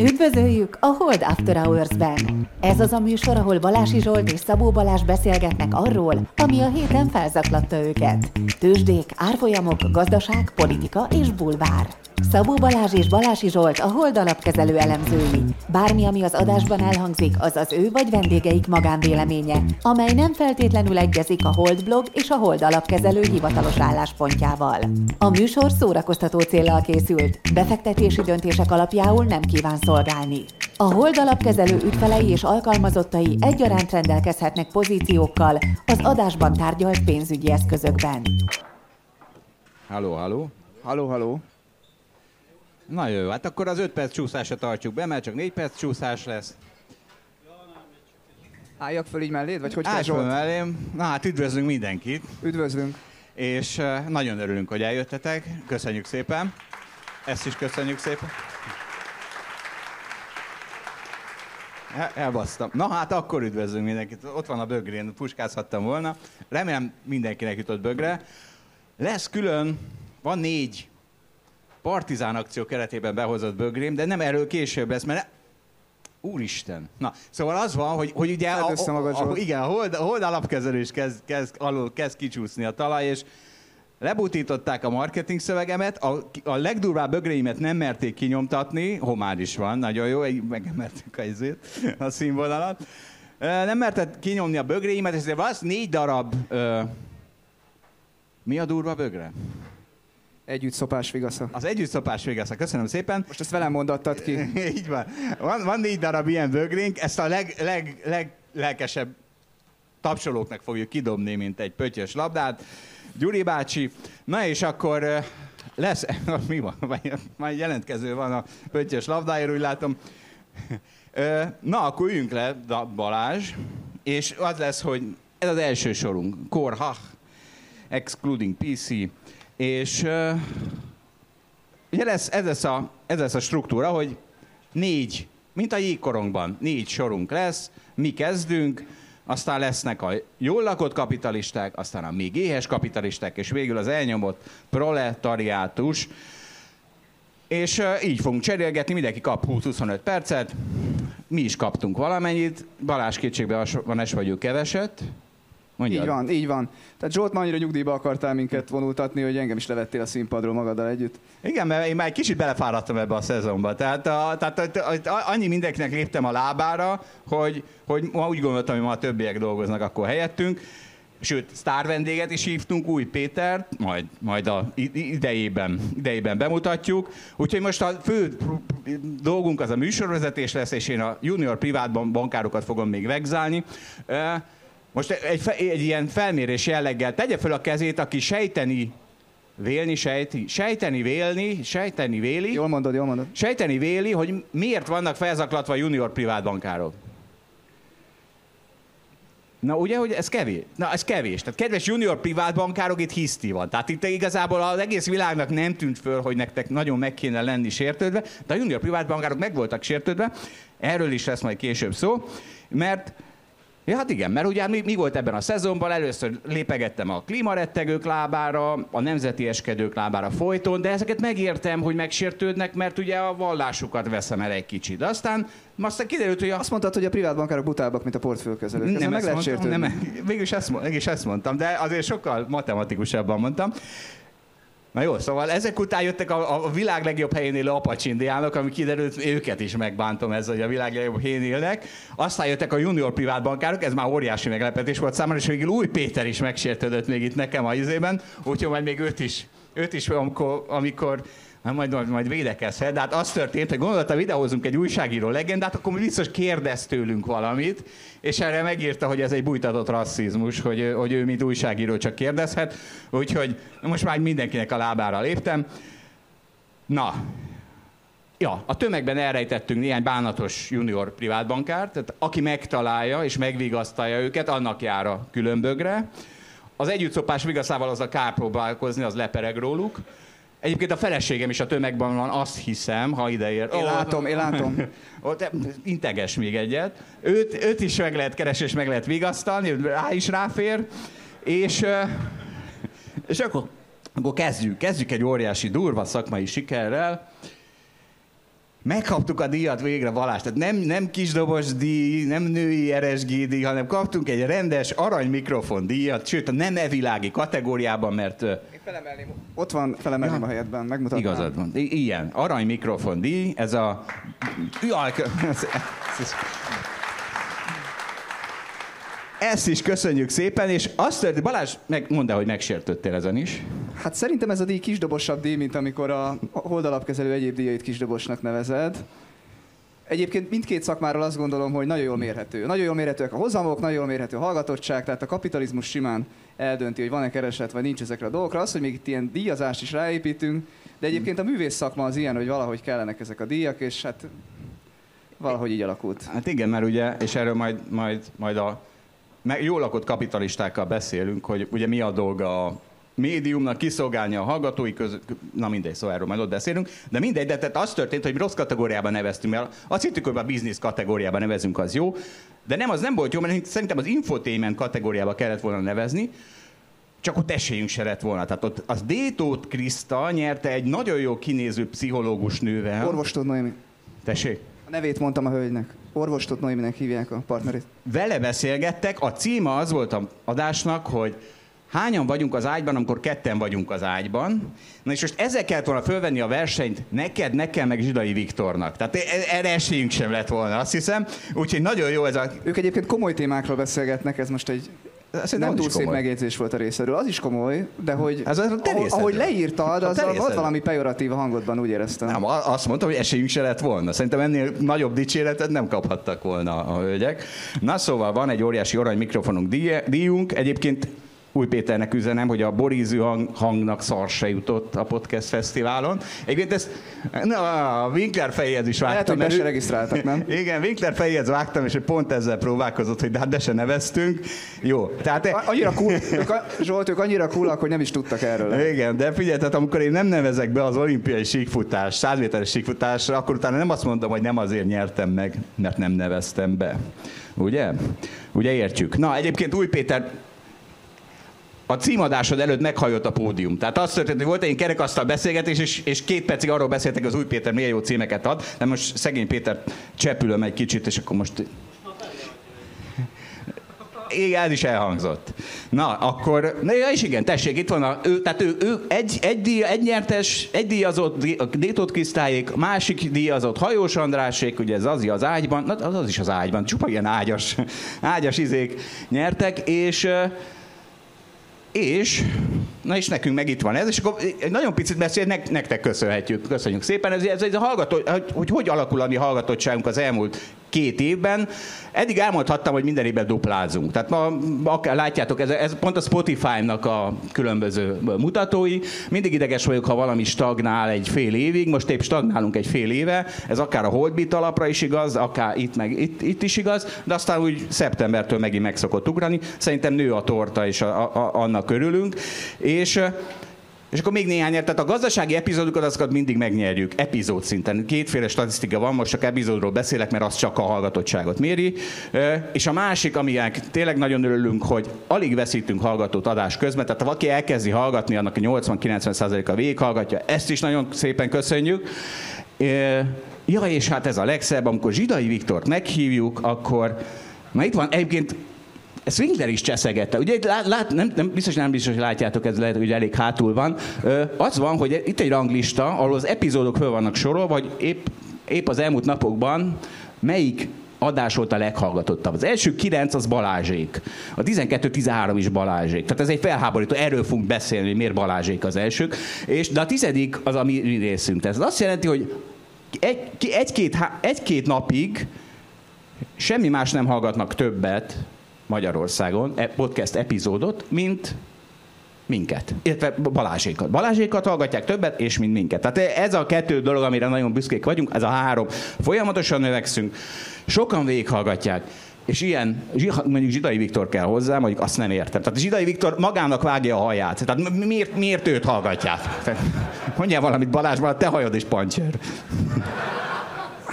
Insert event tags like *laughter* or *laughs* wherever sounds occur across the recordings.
Üdvözöljük a Hold After Hours-ben! Ez az a műsor, ahol Balási Zsolt és Szabó Balázs beszélgetnek arról, ami a héten felzaklatta őket. Tőzsdék, árfolyamok, gazdaság, politika és bulvár. Szabó Balázs és Balási Zsolt a Hold alapkezelő elemzői. Bármi, ami az adásban elhangzik, az az ő vagy vendégeik magánvéleménye, amely nem feltétlenül egyezik a Hold blog és a Hold alapkezelő hivatalos álláspontjával. A műsor szórakoztató célral készült, befektetési döntések alapjául nem kíván szolgálni. A Hold alapkezelő ügyfelei és alkalmazottai egyaránt rendelkezhetnek pozíciókkal az adásban tárgyalt pénzügyi eszközökben. Halló, halló. Halló, halló. Na jó, hát akkor az 5 perc csúszásra tartjuk be, mert csak 4 perc csúszás lesz. Álljak föl így melléd, vagy hogy kell Állj föl mellém. Na hát üdvözlünk mindenkit, Üdvözlünk. és eh, nagyon örülünk, hogy eljöttetek. Köszönjük szépen. Ezt is köszönjük szépen. El- Elbasztam. Na hát akkor üdvözlünk mindenkit. Ott van a bögrén, puskázhattam volna. Remélem mindenkinek jutott bögre. Lesz külön, van négy partizán akció keretében behozott bögrém, de nem erről később lesz, mert Úristen. Na, szóval az van, hogy, hogy ugye a, a, a, Zsolt. igen, a hold, a hold alapkezelő is kezd, kezd, alul, kezd kicsúszni a talaj, és lebutították a marketing szövegemet, a, a legdurvább bögréimet nem merték kinyomtatni, homár is van, nagyon jó, megemeltük a izét, a színvonalat. Nem merted kinyomni a bögréimet, ezért van az négy darab... Ö, mi a durva bögre? Együtt szopás vigasza. Az együttszopás végesze. Köszönöm szépen. Most ezt velem mondattad ki. *laughs* Így van. van. Van négy darab ilyen bögrénk, ezt a leg, leg, leg lelkesebb tapsolóknak fogjuk kidobni, mint egy pöttyös labdát. Gyuri bácsi. Na és akkor lesz, *laughs* mi van? Már jelentkező van a pöttyös labdáért, úgy látom. Na, akkor üljünk le, Balázs, és az lesz, hogy ez az első sorunk. Core Hach, excluding PC, és Ugye lesz, ez, lesz a, ez lesz a struktúra, hogy négy, mint a jégkorongban, négy sorunk lesz, mi kezdünk, aztán lesznek a jól lakott kapitalisták, aztán a még éhes kapitalisták, és végül az elnyomott proletariátus. És így fogunk cserélgetni, mindenki kap 20-25 percet, mi is kaptunk valamennyit, Balázs kétségbe van es vagyok keveset. Mondjad. Így van, így van. Tehát Zsolt, ma annyira nyugdíjba akartál minket vonultatni, hogy engem is levettél a színpadról magaddal együtt. Igen, mert én már egy kicsit belefáradtam ebbe a szezonba. Tehát, a, tehát a, a, a, annyi mindenkinek léptem a lábára, hogy, hogy ma úgy gondoltam, hogy ma a többiek dolgoznak akkor helyettünk. Sőt, sztár vendéget is hívtunk, új Péter, majd, majd a idejében, idejében bemutatjuk. Úgyhogy most a fő dolgunk az a műsorvezetés lesz, és én a junior privátban bankárokat fogom még vegzálni. Most egy, egy ilyen felmérés jelleggel tegye fel a kezét, aki sejteni Vélni, sejti, sejteni, vélni, sejteni, véli, Jól mondod, jól mondod. sejteni véli, hogy miért vannak felzaklatva junior privátbankárok. Na ugye, hogy ez kevés. Na, ez kevés. Tehát kedves junior privátbankárok, itt hiszti van. Tehát itt igazából az egész világnak nem tűnt föl, hogy nektek nagyon meg kéne lenni sértődve, de a junior privátbankárok meg voltak sértődve. Erről is lesz majd később szó, mert Ja, hát igen, mert ugye mi, mi volt ebben a szezonban? Először lépegettem a klímarettegők lábára, a nemzeti eskedők lábára folyton, de ezeket megértem, hogy megsértődnek, mert ugye a vallásukat veszem el egy kicsit. De aztán, aztán kiderült, hogy a Azt mondtad, hogy a privátbankárok butábbak, mint a portfőkezelők. Ezen meg ezt lehet mondtam, nem, végülis ezt, mond- mégis ezt mondtam, de azért sokkal matematikusabban mondtam. Na jó, szóval ezek után jöttek a, a világ legjobb helyén élő apacsindiánok, ami kiderült, őket is megbántom ezzel, hogy a világ legjobb helyén élnek. Aztán jöttek a junior privátbankárok, ez már óriási meglepetés volt számomra, és végül új Péter is megsértődött még itt nekem a izében, úgyhogy majd még őt is, őt is amikor, amikor Hát majd, majd, majd védekezhet, de hát az történt, hogy gondolta, videózunk egy újságíró legendát, akkor biztos kérdez tőlünk valamit, és erre megírta, hogy ez egy bújtatott rasszizmus, hogy, hogy ő, mint újságíró csak kérdezhet, úgyhogy most már mindenkinek a lábára léptem. Na, Ja, a tömegben elrejtettünk néhány bánatos junior privátbankárt, tehát aki megtalálja és megvigasztalja őket, annak jár a különbögre. Az együttszopás vigaszával az a kár próbálkozni, az lepereg róluk. Egyébként a feleségem is a tömegben van, azt hiszem, ha ideér. Én látom, én látom. *laughs* Ott integes még egyet. Őt, őt is meg lehet keresni, és meg lehet vigasztalni, rá is ráfér. És, és akkor, akkor kezdjük. Kezdjük egy óriási durva szakmai sikerrel. Megkaptuk a díjat végre, Balázs. Tehát nem, nem kisdobos díj, nem női RSG díj, hanem kaptunk egy rendes arany mikrofon díjat, sőt a nem evilági kategóriában, mert... Én felemelném. Ott van, felemelném ja. a helyetben, megmutatnám. Igazad van. I- ilyen, arany mikrofon díj, ez a... Jaj, *laughs* ezt is köszönjük szépen, és azt történt, Balázs, meg, mondd el, hogy megsértöttél ezen is. Hát szerintem ez a díj kisdobosabb díj, mint amikor a holdalapkezelő egyéb díjait kisdobosnak nevezed. Egyébként mindkét szakmáról azt gondolom, hogy nagyon jól mérhető. Nagyon jól mérhetőek a hozamok, nagyon jól mérhető a hallgatottság, tehát a kapitalizmus simán eldönti, hogy van-e kereslet, vagy nincs ezekre a dolgokra. Az, hogy még itt ilyen díjazást is ráépítünk, de egyébként a művész szakma az ilyen, hogy valahogy kellenek ezek a díjak, és hát valahogy így alakult. Hát igen, mert ugye, és erről majd, majd, majd a meg jól lakott kapitalistákkal beszélünk, hogy ugye mi a dolga a médiumnak kiszolgálni a hallgatói között, na mindegy, szóval erről majd ott beszélünk, de mindegy, de tehát az történt, hogy rossz kategóriában neveztünk, mert azt hittük, hogy a business kategóriában nevezünk, az jó, de nem, az nem volt jó, mert szerintem az infotainment kategóriába kellett volna nevezni, csak ott esélyünk se lett volna. Tehát ott az Détót Kriszta nyerte egy nagyon jó kinéző pszichológus nővel. Orvostól Noémi. Tessék? A nevét mondtam a hölgynek. Orvostot Noéminek hívják a partnerét. Vele beszélgettek, a címe az volt a adásnak, hogy hányan vagyunk az ágyban, amikor ketten vagyunk az ágyban. Na és most ezzel kellett volna fölvenni a versenyt neked, nekem, meg Zsidai Viktornak. Tehát e- erre esélyünk sem lett volna, azt hiszem. Úgyhogy nagyon jó ez a... Ők egyébként komoly témákról beszélgetnek, ez most egy Szerintem nem túl szép megjegyzés volt a részéről. Az is komoly, de hogy Ez az ahogy, ahogy leírtad, az a, volt valami pejoratív a hangodban, úgy éreztem. Nem, azt mondtam, hogy esélyünk se lett volna. Szerintem ennél nagyobb dicséretet nem kaphattak volna a hölgyek. Na szóval van egy óriási arany mikrofonunk díjunk. Egyébként új Péternek üzenem, hogy a borízű hang, hangnak szar se jutott a podcast fesztiválon. Egyébként ezt, na, a Winkler fejéhez *laughs* is vágtam. Lehet, hogy be regisztráltak, nem? Igen, Winkler fejéhez vágtam, és pont ezzel próbálkozott, hogy de hát de se neveztünk. Jó. Tehát, annyira cool, ők, Zsolt, ők annyira coolak, hogy nem is tudtak erről. Igen, de figyelj, tehát amikor én nem nevezek be az olimpiai síkfutás, 100 méteres síkfutásra, akkor utána nem azt mondom, hogy nem azért nyertem meg, mert nem neveztem be. Ugye? Ugye értjük? Na, egyébként Új Péter a címadásod előtt meghajott a pódium. Tehát azt történt, hogy volt egy kerekasztal beszélgetés, és, és két percig arról beszéltek, hogy az új Péter milyen jó címeket ad, de most szegény Péter csepülöm egy kicsit, és akkor most... Igen, ez is elhangzott. Na, akkor, na ja, és igen, tessék, itt van a, ő, tehát ő, ő egy, egy, díj, egy nyertes, egy díjazott Détot Krisztályék, másik díjazott Hajós Andrásék, ugye ez az, az ágyban, na, az, az is az ágyban, csupa ilyen ágyas, ágyas izék nyertek, és és, na és nekünk meg itt van ez, és akkor nagyon picit nek, nektek köszönhetjük, köszönjük szépen. Ez, ez, ez a hallgató, hogy, hogy alakul a mi hallgatottságunk az elmúlt két évben. Eddig elmondhattam, hogy minden évben duplázunk. Tehát ma, akár látjátok, ez, ez pont a Spotify-nak a különböző mutatói. Mindig ideges vagyok, ha valami stagnál egy fél évig, most épp stagnálunk egy fél éve. Ez akár a Holdbit alapra is igaz, akár itt, meg itt, itt is igaz, de aztán úgy szeptembertől megint meg szokott ugrani. Szerintem nő a torta, és a, a, annak örülünk. És és akkor még néhány, tehát a gazdasági epizódokat azokat mindig megnyerjük, epizód szinten. Kétféle statisztika van, most csak epizódról beszélek, mert az csak a hallgatottságot méri. És a másik, aminek tényleg nagyon örülünk, hogy alig veszítünk hallgatót adás közben, tehát ha valaki elkezdi hallgatni, annak a 80-90%-a végighallgatja, ezt is nagyon szépen köszönjük. Ja, és hát ez a legszebb, amikor Zsidai Viktort meghívjuk, akkor Na itt van, egyébként ezt Winkler is cseszegette. Ugye lát, lát, nem, nem, biztos nem biztos, hogy látjátok, ez lehet, hogy elég hátul van. Ö, az van, hogy itt egy ranglista, ahol az epizódok föl vannak sorolva, vagy épp, épp az elmúlt napokban melyik adás volt a leghallgatottabb. Az első kilenc az Balázsék. A 12-13 is Balázsék. Tehát ez egy felháborító, erről fogunk beszélni, hogy miért Balázsék az elsők. És, de a tizedik az a mi részünk. Tehát ez azt jelenti, hogy egy, egy-két, egy-két napig semmi más nem hallgatnak többet, Magyarországon e, podcast epizódot, mint minket, illetve Balázsékat. Balázsékat hallgatják többet, és mint minket. Tehát ez a kettő dolog, amire nagyon büszkék vagyunk, ez a három. Folyamatosan növekszünk, sokan végighallgatják. És ilyen, mondjuk Zsidai Viktor kell hozzá, mondjuk azt nem értem. Tehát Zsidai Viktor magának vágja a haját. Tehát miért, miért őt hallgatják? mondjál valamit Balázs, te hajod is pancsér.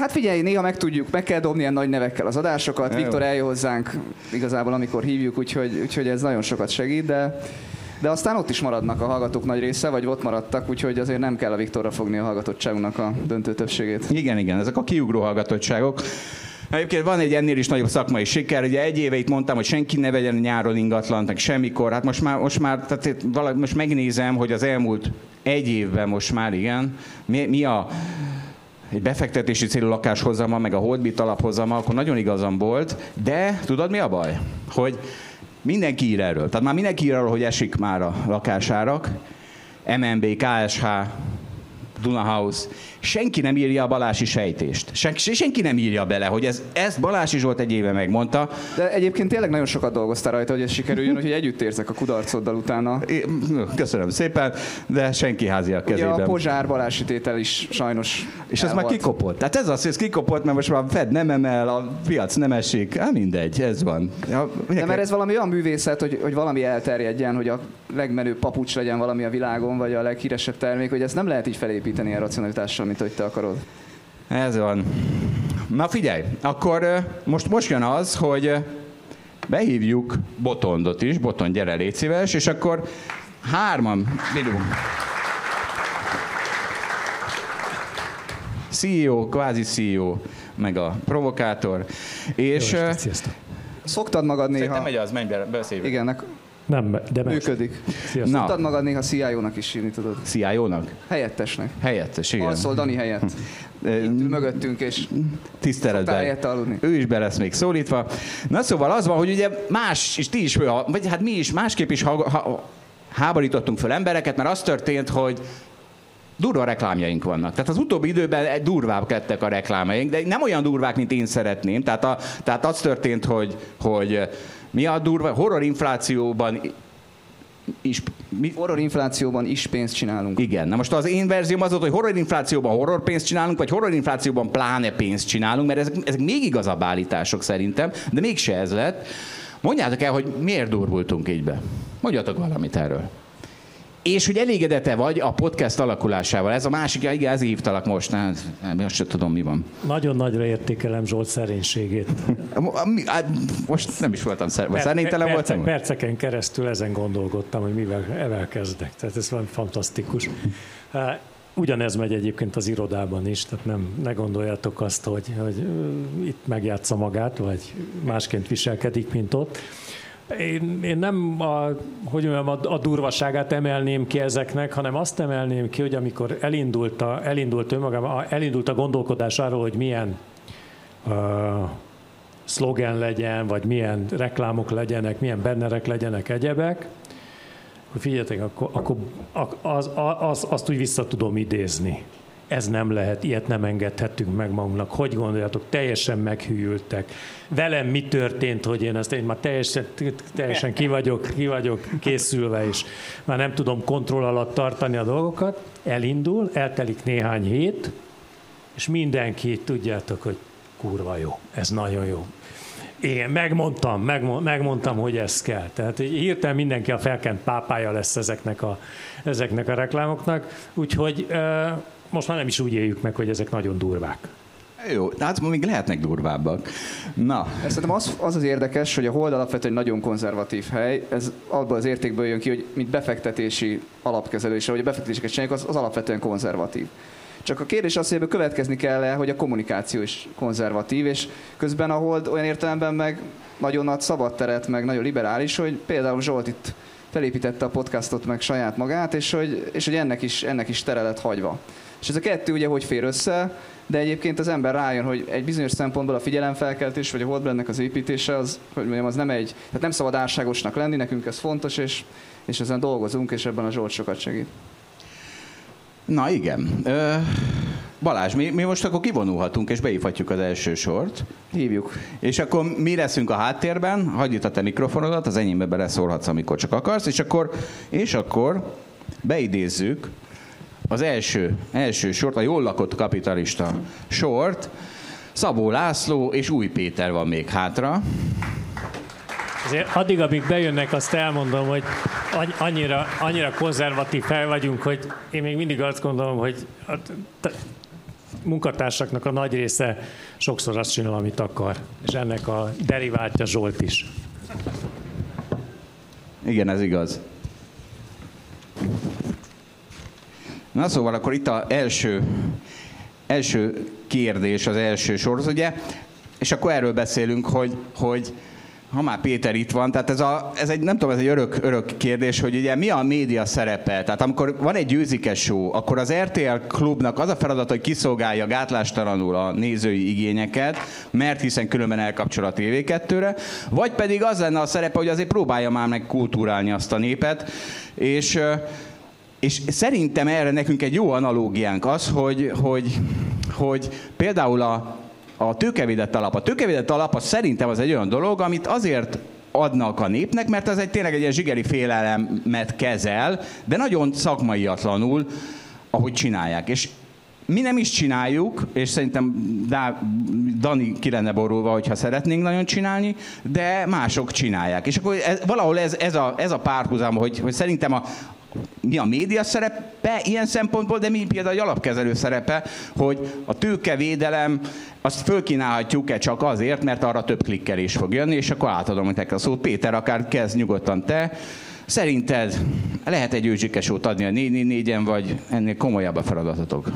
Hát figyelj, néha meg tudjuk, meg kell dobni ilyen nagy nevekkel az adásokat. Viktor eljön hozzánk igazából, amikor hívjuk, úgyhogy, úgyhogy ez nagyon sokat segít, de De aztán ott is maradnak a hallgatók nagy része, vagy ott maradtak, úgyhogy azért nem kell a Viktorra fogni a hallgatottságunknak a döntő többségét. Igen, igen, ezek a kiugró hallgatottságok. Egyébként van egy ennél is nagyobb szakmai siker. Ugye egy éve itt mondtam, hogy senki ne vegyen nyáron ingatlant, meg semmikor. Hát most már, most már tehát valahogy most megnézem, hogy az elmúlt egy évben most már, igen, mi, mi a egy befektetési célú lakáshozama, meg a Holdbit alaphozama, akkor nagyon igazam volt, de tudod mi a baj? Hogy mindenki ír erről. Tehát már mindenki ír arról, hogy esik már a lakásárak, MNB, KSH, Dunahouse, senki nem írja a Balási sejtést. Sen, senki nem írja bele, hogy ez, ezt Balási Zsolt egy éve megmondta. De egyébként tényleg nagyon sokat dolgoztál rajta, hogy ez sikerüljön, hogy együtt érzek a kudarcoddal utána. Köszönöm szépen, de senki házi a kezében. Ugye a Pozsár Balási tétel is sajnos És ez már kikopott. Tehát ez az, hogy ez kikopott, mert most már a Fed nem emel, a piac nem esik. Hát mindegy, ez van. Ja, de mert ez valami olyan művészet, hogy, hogy valami elterjedjen, hogy a legmenőbb papucs legyen valami a világon, vagy a leghíresebb termék, hogy ezt nem lehet így felépíteni a racionalitással, mint hogy te akarod. Ez van. Na figyelj, akkor most, most jön az, hogy behívjuk Botondot is. Boton, gyere, légy szíves, és akkor hárman, Bilum. CEO, kvázi CEO, meg a provokátor. És... Jó estét, Szoktad magad néha... Szerintem megy az, menj be, beszélj. Igen, nem, de meg. Működik. Sziasztok. Szoktad magad néha CIO-nak is írni, tudod? CIO-nak? Helyettesnek. Helyettes, igen. Alszol Dani helyett. Itt mögöttünk, és tiszteletben. Ő is be lesz még szólítva. Na szóval az van, hogy ugye más, és ti is, vagy hát mi is másképp is ha, ha, háborítottunk föl embereket, mert az történt, hogy durva reklámjaink vannak. Tehát az utóbbi időben durvább lettek a reklámjaink, de nem olyan durvák, mint én szeretném. Tehát, a, tehát az történt, hogy, hogy mi a durva? Horror inflációban is, mi? Horror inflációban is pénzt csinálunk. Igen. Na most az én verzióm az volt, hogy horror inflációban horror pénzt csinálunk, vagy horror inflációban pláne pénzt csinálunk, mert ezek, ezek még igazabb állítások szerintem, de mégse ez lett. Mondjátok el, hogy miért durvultunk így be. Mondjatok valamit erről. És hogy elégedete vagy a podcast alakulásával. Ez a másik, igen, ezért hívtalak most. Nem, azt sem tudom, mi van. Nagyon nagyra értékelem Zsolt szerénységét. most nem is voltam szer- szerénytelen per- voltam? Perceken keresztül ezen gondolkodtam, hogy mivel evel kezdek. Tehát ez van fantasztikus. Ugyanez megy egyébként az irodában is, tehát nem, ne gondoljátok azt, hogy, hogy itt megjátsza magát, vagy másként viselkedik, mint ott. Én, én nem a, hogy mondjam, a, a durvaságát emelném ki ezeknek, hanem azt emelném ki, hogy amikor elindult a, elindult önmagában, elindult a gondolkodás arról, hogy milyen uh, szlogen legyen, vagy milyen reklámok legyenek, milyen bennerek legyenek, egyebek, hogy figyeljetek, akkor, akkor az, az, azt úgy vissza tudom idézni ez nem lehet, ilyet nem engedhetünk meg magunknak. Hogy gondoljatok, teljesen meghűltek. Velem mi történt, hogy én ezt én már teljesen, teljesen ki, vagyok, ki vagyok készülve, és már nem tudom kontroll alatt tartani a dolgokat. Elindul, eltelik néhány hét, és mindenki tudjátok, hogy kurva jó, ez nagyon jó. Igen, megmondtam, megmondtam, hogy ez kell. Tehát hirtelen mindenki a felkent pápája lesz ezeknek a, ezeknek a reklámoknak, úgyhogy most már nem is úgy éljük meg, hogy ezek nagyon durvák. Jó, hát még lehetnek durvábbak. Na. Szerintem az, az az érdekes, hogy a Hold alapvetően nagyon konzervatív hely. Ez abból az értékből jön ki, hogy mint befektetési alapkezelő, és ahogy a befektetéseket csináljuk, az, az alapvetően konzervatív. Csak a kérdés az, hogy ebből következni kell -e, hogy a kommunikáció is konzervatív, és közben a Hold olyan értelemben meg nagyon nagy szabadteret, meg nagyon liberális, hogy például Zsolt itt felépítette a podcastot meg saját magát, és hogy, és hogy ennek, is, ennek is tere lett hagyva. És ez a kettő ugye hogy fér össze, de egyébként az ember rájön, hogy egy bizonyos szempontból a figyelemfelkeltés, vagy a holdbrandnek az építése, az, hogy mondjam, az nem egy, tehát nem szabad árságosnak lenni, nekünk ez fontos, és, és ezen dolgozunk, és ebben a Zsolt sokat segít. Na igen. Ö, Balázs, mi, mi most akkor kivonulhatunk, és beívhatjuk az első sort. Hívjuk. És akkor mi leszünk a háttérben, hagyj itt a te mikrofonodat, az enyémbe beleszólhatsz, amikor csak akarsz, és akkor, és akkor beidézzük az első, első sort, a jól lakott kapitalista sort. Szabó László és Új Péter van még hátra. Azért addig, amíg bejönnek, azt elmondom, hogy annyira, annyira konzervatív fel vagyunk, hogy én még mindig azt gondolom, hogy a munkatársaknak a nagy része sokszor azt csinál, amit akar. És ennek a deriváltja Zsolt is. Igen, ez igaz. Na szóval akkor itt az első, első kérdés, az első sor, ugye, és akkor erről beszélünk, hogy, hogy ha már Péter itt van, tehát ez, a, ez egy, nem tudom, ez egy örök, örök kérdés, hogy ugye mi a média szerepe? Tehát amikor van egy győzikes show, akkor az RTL klubnak az a feladat, hogy kiszolgálja gátlástalanul a nézői igényeket, mert hiszen különben elkapcsol a TV2-re, vagy pedig az lenne a szerepe, hogy azért próbálja már meg kultúrálni azt a népet, és és szerintem erre nekünk egy jó analógiánk az, hogy, hogy, hogy például a, a tőkevédett alap. A tőkevédett alap az szerintem az egy olyan dolog, amit azért adnak a népnek, mert az egy tényleg egy ilyen zsigeri félelemet kezel, de nagyon szakmaiatlanul, ahogy csinálják. És mi nem is csináljuk, és szerintem Dá, Dani ki lenne borulva, hogyha szeretnénk nagyon csinálni, de mások csinálják. És akkor ez, valahol ez, ez, a, ez a párhuzam, hogy, hogy szerintem a, mi a média szerepe ilyen szempontból, de mi például a alapkezelő szerepe, hogy a tőkevédelem, azt fölkínálhatjuk-e csak azért, mert arra több klikkelés fog jönni, és akkor átadom nektek a szót. Péter, akár kezd nyugodtan te. Szerinted lehet egy őzsikesót adni a 444-en, vagy ennél komolyabb a feladatotok?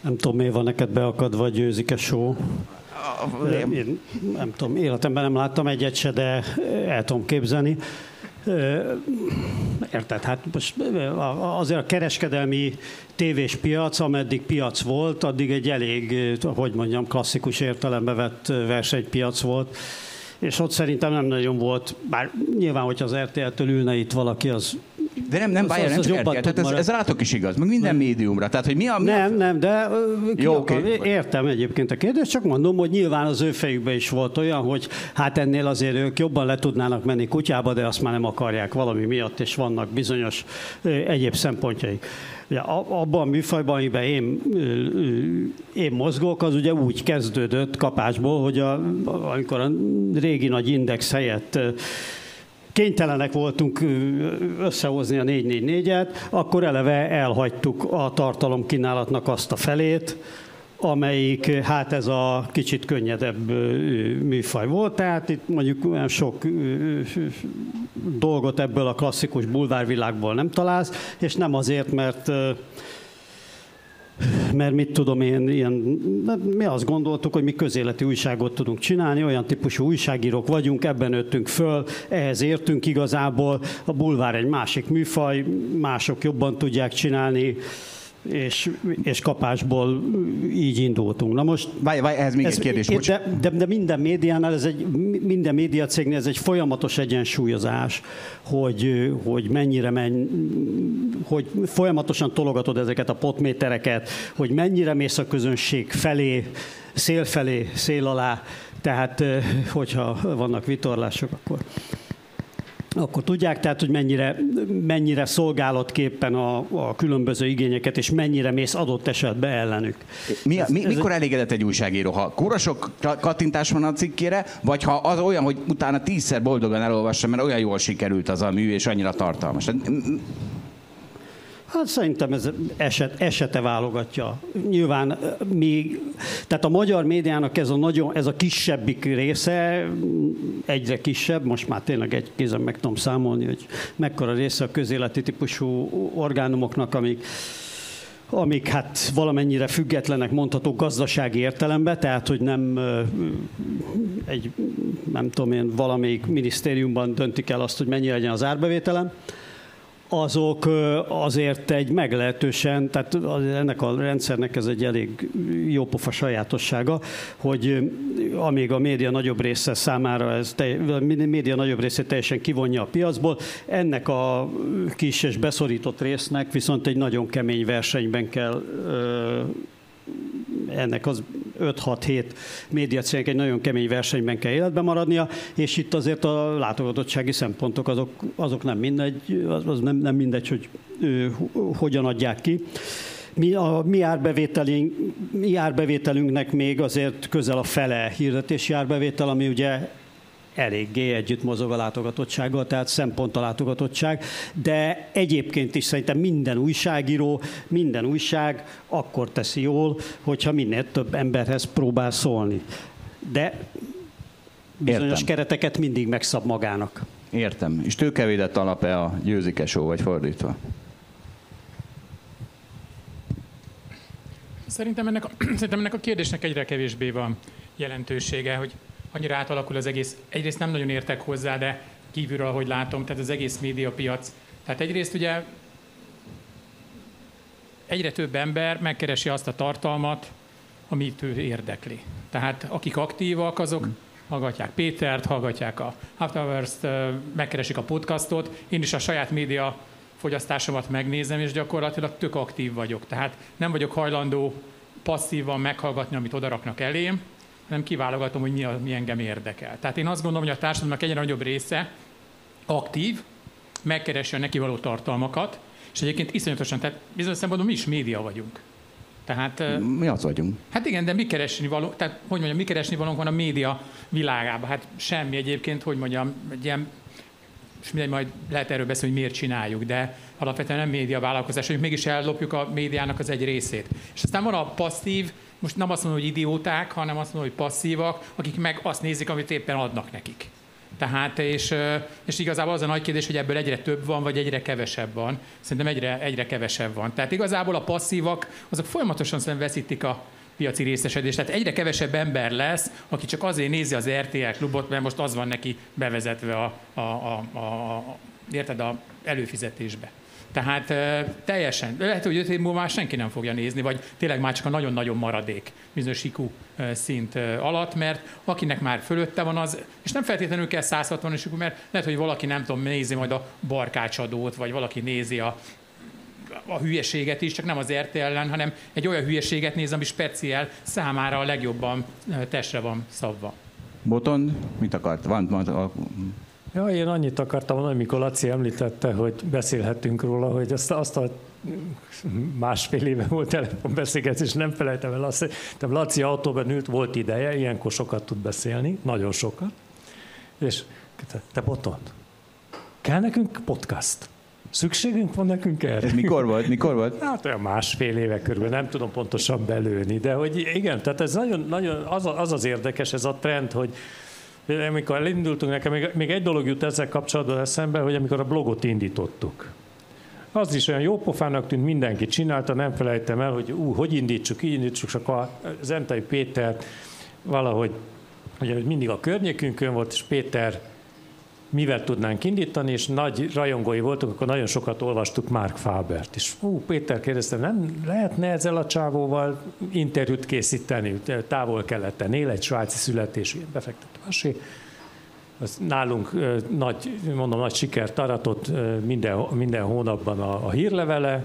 Nem tudom, miért van neked beakadva a győzikesó. Én nem tudom, életemben nem láttam egyet se, de el tudom képzelni. Érted? Hát most azért a kereskedelmi tévés piac, ameddig piac volt, addig egy elég, hogy mondjam, klasszikus értelembe vett versenypiac volt. És ott szerintem nem nagyon volt, bár nyilván, hogyha az RTL-től ülne itt valaki, az de nem, nem, bárja, nem csak RTL, tehát ez, ez rátok is igaz, meg minden nem. médiumra. Tehát, hogy mi a, mi nem, a... nem, de Jó, okay. értem egyébként a kérdést, csak mondom, hogy nyilván az ő fejükben is volt olyan, hogy hát ennél azért ők jobban le tudnának menni kutyába, de azt már nem akarják valami miatt, és vannak bizonyos egyéb szempontjaik. Ja, abban a műfajban, amiben én, én mozgok, az ugye úgy kezdődött kapásból, hogy a, amikor a régi nagy index helyett kénytelenek voltunk összehozni a 444-et, akkor eleve elhagytuk a tartalomkínálatnak azt a felét, amelyik hát ez a kicsit könnyedebb műfaj volt, tehát itt mondjuk olyan sok dolgot ebből a klasszikus bulvárvilágból nem találsz, és nem azért, mert mert mit tudom én, ilyen, mi azt gondoltuk, hogy mi közéleti újságot tudunk csinálni, olyan típusú újságírók vagyunk, ebben nőttünk föl, ehhez értünk igazából, a bulvár egy másik műfaj, mások jobban tudják csinálni, és, és kapásból így indultunk. Na most... Várj, várj, ez még ez, egy kérdés, de, de, de, minden médiánál, ez egy, minden médiacégnél ez egy folyamatos egyensúlyozás, hogy, hogy mennyire menj, hogy folyamatosan tologatod ezeket a potmétereket, hogy mennyire mész a közönség felé, szél felé, szél alá, tehát hogyha vannak vitorlások, akkor akkor tudják, tehát, hogy mennyire, mennyire szolgálatképpen a, a különböző igényeket, és mennyire mész adott esetben ellenük. Mi, ez, mi, mikor egy... elégedett egy újságíró? Ha kurasok kattintás van a cikkére, vagy ha az olyan, hogy utána tízszer boldogan elolvassa, mert olyan jól sikerült az a mű, és annyira tartalmas. Hát szerintem ez eset, esete válogatja. Nyilván mi, tehát a magyar médiának ez a, nagyon, ez a kisebbik része, egyre kisebb, most már tényleg egy kézen meg tudom számolni, hogy mekkora része a közéleti típusú orgánumoknak, amik amik hát valamennyire függetlenek mondhatók gazdasági értelemben, tehát hogy nem egy, nem tudom én, valamelyik minisztériumban döntik el azt, hogy mennyi legyen az árbevételem, azok azért egy meglehetősen, tehát ennek a rendszernek ez egy elég jópofa sajátossága, hogy amíg a média nagyobb része számára ez a média nagyobb része teljesen kivonja a piacból, ennek a kis és beszorított résznek viszont egy nagyon kemény versenyben kell ennek az 5-6-7 médiacégnek egy nagyon kemény versenyben kell életbe maradnia, és itt azért a látogatottsági szempontok azok, azok nem mindegy, az nem, nem mindegy, hogy ő, hogyan adják ki. Mi, a mi, árbevételünk, mi árbevételünknek még azért közel a fele hirdetési árbevétel, ami ugye eléggé együtt mozog a látogatottsággal, tehát szempont a látogatottság, de egyébként is szerintem minden újságíró, minden újság akkor teszi jól, hogyha minél több emberhez próbál szólni. De bizonyos Értem. kereteket mindig megszab magának. Értem. És tőkevédett alap-e a győzikesó, vagy fordítva? Szerintem ennek, a, *clears throat* szerintem ennek a kérdésnek egyre kevésbé van jelentősége, hogy annyira átalakul az egész. Egyrészt nem nagyon értek hozzá, de kívülről, ahogy látom, tehát az egész médiapiac. Tehát egyrészt ugye egyre több ember megkeresi azt a tartalmat, amit ő érdekli. Tehát akik aktívak, azok hallgatják Pétert, hallgatják a Afterwards-t, megkeresik a podcastot. Én is a saját média fogyasztásomat megnézem, és gyakorlatilag tök aktív vagyok. Tehát nem vagyok hajlandó passzívan meghallgatni, amit odaraknak elém, hanem kiválogatom, hogy mi, a, mi engem érdekel. Tehát én azt gondolom, hogy a társadalomnak egyre nagyobb része aktív, megkeresi a neki való tartalmakat, és egyébként iszonyatosan, tehát bizonyos szempontból mi is média vagyunk. Tehát, mi az vagyunk. Hát igen, de mi keresni való, tehát hogy mondjam, mi keresni valónk van a média világában? Hát semmi egyébként, hogy mondjam, egy ilyen, és mindegy, majd lehet erről beszélni, hogy miért csináljuk, de alapvetően nem média vállalkozás, hogy mégis ellopjuk a médiának az egy részét. És aztán van a passzív, most nem azt mondom, hogy idióták, hanem azt mondom, hogy passzívak, akik meg azt nézik, amit éppen adnak nekik. Tehát, és, és igazából az a nagy kérdés, hogy ebből egyre több van, vagy egyre kevesebb van. Szerintem egyre, egyre kevesebb van. Tehát igazából a passzívak, azok folyamatosan szerintem veszítik a piaci részesedést. Tehát egyre kevesebb ember lesz, aki csak azért nézi az RTL klubot, mert most az van neki bevezetve a, a, a, a, a érted, a előfizetésbe. Tehát teljesen, lehet, hogy öt év múlva már senki nem fogja nézni, vagy tényleg már csak a nagyon-nagyon maradék bizonyos IQ szint alatt, mert akinek már fölötte van az, és nem feltétlenül kell 160 es IQ, mert lehet, hogy valaki nem tudom, nézi majd a barkácsadót, vagy valaki nézi a, a hülyeséget is, csak nem az RTL ellen, hanem egy olyan hülyeséget néz, ami speciál számára a legjobban testre van szabva. Boton, mit akart? Van, van, a... Ja, én annyit akartam mondani, amikor Laci említette, hogy beszélhetünk róla, hogy azt, azt a másfél éve volt telefonbeszélgetés, nem felejtem el azt, hogy Laci autóban ült, volt ideje, ilyenkor sokat tud beszélni, nagyon sokat, és te, te botond, kell nekünk podcast? Szükségünk van nekünk erre? Ez mikor volt? Mikor volt? Hát olyan másfél éve körül, nem tudom pontosan belőni, de hogy igen, tehát ez nagyon, nagyon az, az az érdekes ez a trend, hogy amikor elindultunk, nekem még, még egy dolog jut ezzel kapcsolatban eszembe, hogy amikor a blogot indítottuk, az is olyan jó pofának tűnt, mindenki csinálta, nem felejtem el, hogy ú, hogy indítsuk, így indítsuk, csak a Zentai Péter valahogy, ugye mindig a környékünkön volt, és Péter mivel tudnánk indítani, és nagy rajongói voltunk, akkor nagyon sokat olvastuk Mark Fabert. És ú, Péter kérdezte, nem lehetne ezzel a csávóval interjút készíteni, távol-keleten él, egy svájci születésű befektető az nálunk nagy, mondom, nagy sikert aratott minden, minden hónapban a, a hírlevele,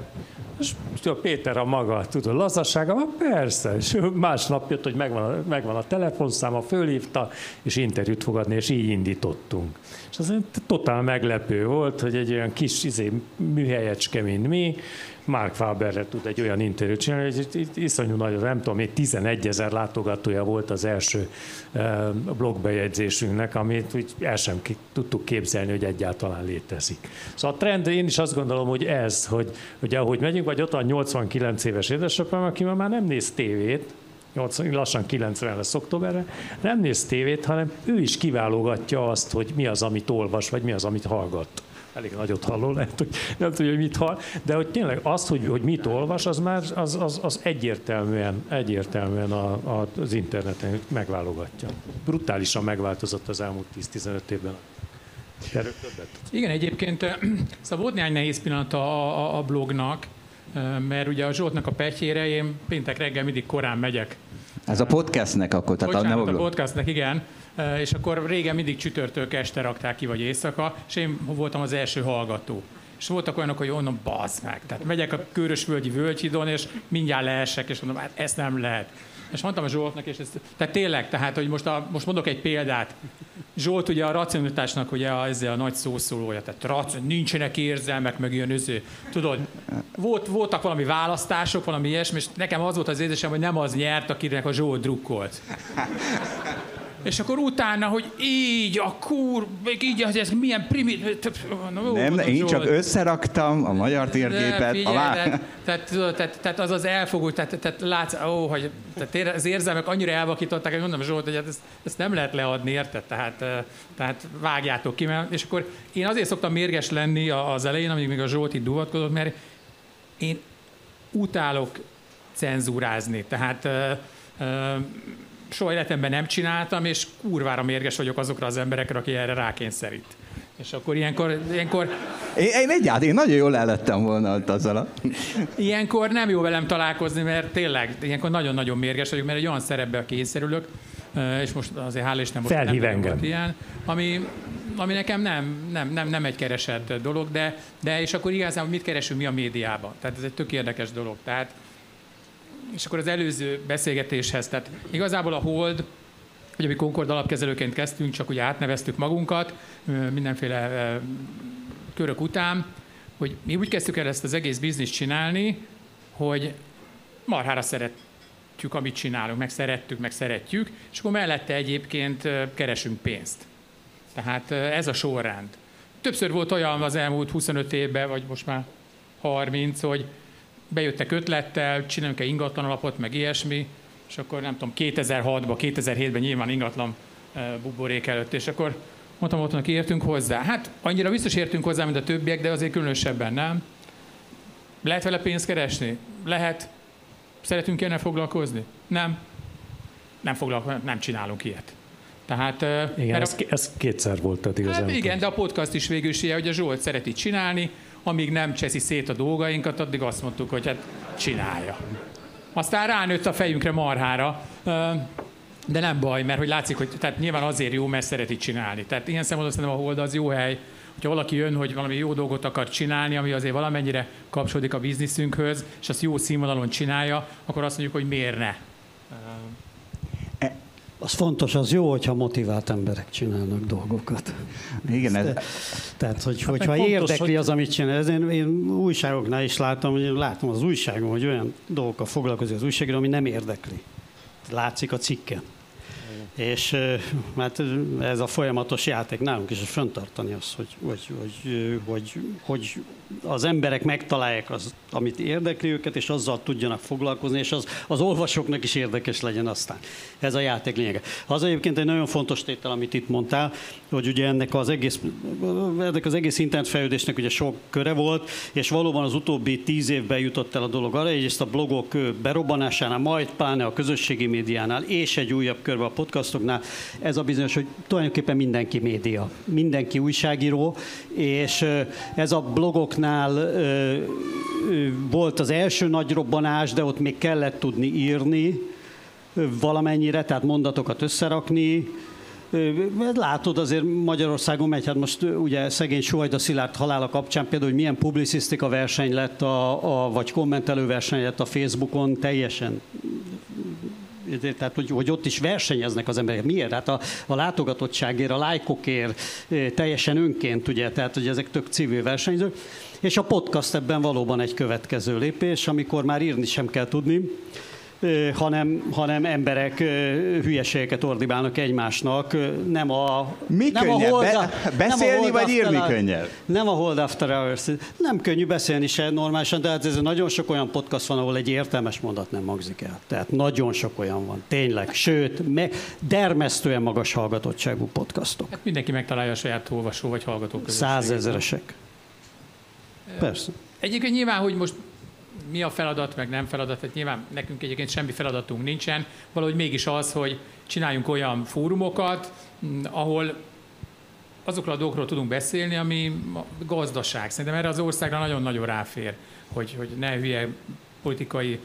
és a Péter a maga, tudod, lazasága, van persze, és másnap jött, hogy megvan megvan a telefonszáma, fölhívta, és interjút fogadni, és így indítottunk. És az totál meglepő volt, hogy egy olyan kis izé, műhelyecske, mint mi, Mark Faberre tud egy olyan interjút csinálni, hogy iszonyú nagy, nem tudom, még 11 ezer látogatója volt az első blogbejegyzésünknek, amit úgy el sem tudtuk képzelni, hogy egyáltalán létezik. Szóval a trend, én is azt gondolom, hogy ez, hogy, hogy ahogy megyünk, vagy ott a 89 éves édesapám, aki már nem néz tévét, 80, lassan 90 lesz októberre, nem néz tévét, hanem ő is kiválogatja azt, hogy mi az, amit olvas, vagy mi az, amit hallgat elég nagyot halló, lehet, hogy nem tudja, hogy mit hall, de hogy tényleg azt, hogy, hogy mit olvas, az már az, az, az egyértelműen, egyértelműen a, a, az interneten megválogatja. Brutálisan megváltozott az elmúlt 10-15 évben. Igen, egyébként szóval volt néhány nehéz pillanat a, a, a blognak, mert ugye a Zsoltnak a petyére én péntek reggel mindig korán megyek. Ez a podcastnek akkor, tehát Bocsánat, a, nem a, podcastnek, igen és akkor régen mindig csütörtök este rakták ki, vagy éjszaka, és én voltam az első hallgató. És voltak olyanok, hogy onnan bazd meg. Tehát megyek a Körösvölgyi völgyhidon, és mindjárt leesek, és mondom, hát ezt nem lehet. És mondtam a Zsoltnak, és ezt, tehát tényleg, tehát, hogy most, a, most mondok egy példát. Zsolt ugye a racionalitásnak ugye a, ezzel a nagy szószólója, tehát racion, nincsenek érzelmek, meg ilyen öző. Tudod, volt, voltak valami választások, valami ilyesmi, és nekem az volt az érzésem, hogy nem az nyert, akinek a Zsolt drukkolt. És akkor utána, hogy így, a kur, így, ez, ez milyen primitív... Nem, én csak összeraktam a magyar térgépet. Figyelj, a tehát, tehát, tehát, tehát, az az elfogult, tehát, tehát látsz, ó, hogy tehát az érzelmek annyira elvakították, hogy mondom Zsolt, hogy hát ezt, ezt nem lehet leadni, érted? Tehát, tehát vágjátok ki. Mert, és akkor én azért szoktam mérges lenni az elején, amíg még a Zsolt itt duvatkozott, mert én utálok cenzúrázni. Tehát soha életemben nem csináltam, és kurvára mérges vagyok azokra az emberekre, aki erre rákényszerít. És akkor ilyenkor, ilyenkor Én, én egyáltalán, én nagyon jól ellettem volna ott azzal a... Ilyenkor nem jó velem találkozni, mert tényleg ilyenkor nagyon-nagyon mérges vagyok, mert egy olyan szerepbe kényszerülök, és most azért hál' Isten most Felhív nem engem. ilyen, ami, ami nekem nem, nem, nem, nem egy keresett dolog, de, de és akkor igazából mit keresünk mi a médiában? Tehát ez egy tök érdekes dolog. Tehát, és akkor az előző beszélgetéshez, tehát igazából a Hold, ugye mi Concord alapkezelőként kezdtünk, csak ugye átneveztük magunkat, mindenféle körök után, hogy mi úgy kezdtük el ezt az egész bizniszt csinálni, hogy marhára szeretjük, amit csinálunk, meg szerettük, meg szeretjük, és akkor mellette egyébként keresünk pénzt. Tehát ez a sorrend. Többször volt olyan az elmúlt 25 évben, vagy most már 30, hogy bejöttek ötlettel, csinálunk egy ingatlan alapot, meg ilyesmi, és akkor nem tudom, 2006-ban, 2007-ben nyilván ingatlan ö, buborék előtt, és akkor mondtam ott, hogy értünk hozzá. Hát annyira biztos értünk hozzá, mint a többiek, de azért különösebben nem. Lehet vele pénzt keresni? Lehet. Szeretünk ilyen foglalkozni? Nem. Nem foglalkozunk, nem csinálunk ilyet. Tehát, ö, Igen, ez, ez kétszer volt eddig az Hát igen, de a podcast is végül is ilyen, hogy a Zsolt szereti csinálni, amíg nem cseszi szét a dolgainkat, addig azt mondtuk, hogy hát csinálja. Aztán ránőtt a fejünkre marhára, de nem baj, mert hogy látszik, hogy tehát nyilván azért jó, mert szereti csinálni. Tehát ilyen szempontból szerintem a Hold az jó hely, hogyha valaki jön, hogy valami jó dolgot akar csinálni, ami azért valamennyire kapcsolódik a bizniszünkhöz, és azt jó színvonalon csinálja, akkor azt mondjuk, hogy miért ne. Az fontos, az jó, hogyha motivált emberek csinálnak dolgokat. Igen, ez, Tehát, hogy, hogyha meg fontos, érdekli hogy- az, amit csinál. Ez én, én újságoknál is láttam, hogy látom az újságon, hogy olyan dolgokkal foglalkozik az újságíró, ami nem érdekli. Látszik a cikken. És hát ez a folyamatos játék nálunk is, hogy föntartani azt, hogy, hogy, hogy, ö, hogy, hogy az emberek megtalálják az, amit érdekli őket, és azzal tudjanak foglalkozni, és az, az olvasóknak is érdekes legyen aztán. Ez a játék lényege. Az egyébként egy nagyon fontos tétel, amit itt mondtál, hogy ugye ennek az egész, ennek az egész internetfejlődésnek ugye sok köre volt, és valóban az utóbbi tíz évben jutott el a dolog arra, ezt a blogok berobbanásánál, majd pláne a közösségi médiánál, és egy újabb körbe a podcastoknál, ez a bizonyos, hogy tulajdonképpen mindenki média, mindenki újságíró, és ez a ö, volt az első nagy robbanás, de ott még kellett tudni írni, ö, valamennyire, tehát mondatokat összerakni. Ö, Látod azért Magyarországon megy, hát most ugye szegény Suhajda Szilárd halála kapcsán például, hogy milyen publicisztika verseny lett, a, a, vagy kommentelő verseny lett a Facebookon, teljesen tehát, hogy, hogy ott is versenyeznek az emberek. Miért? Hát a, a látogatottságért, a lájkokért, teljesen önként, ugye, tehát, hogy ezek tök civil versenyzők. És a podcast ebben valóban egy következő lépés, amikor már írni sem kell tudni, hanem, hanem emberek hülyeségeket ordibálnak egymásnak, nem a... Mi nem könnyebb? Hold- Be- nem beszélni Hold vagy After írni Hours- könnyebb? nem a Hold After Hours. Nem könnyű beszélni se normálisan, de hát ez nagyon sok olyan podcast van, ahol egy értelmes mondat nem magzik el. Tehát nagyon sok olyan van, tényleg. Sőt, me- dermesztően magas hallgatottságú podcastok. Hát mindenki megtalálja a saját olvasó vagy hallgató közösségét. Százezeresek. Persze. Egyébként nyilván, hogy most mi a feladat, meg nem feladat, tehát nyilván nekünk egyébként semmi feladatunk nincsen, valahogy mégis az, hogy csináljunk olyan fórumokat, ahol azokról a dolgokról tudunk beszélni, ami gazdaság. Szerintem erre az országra nagyon-nagyon ráfér, hogy, hogy ne hülye politikai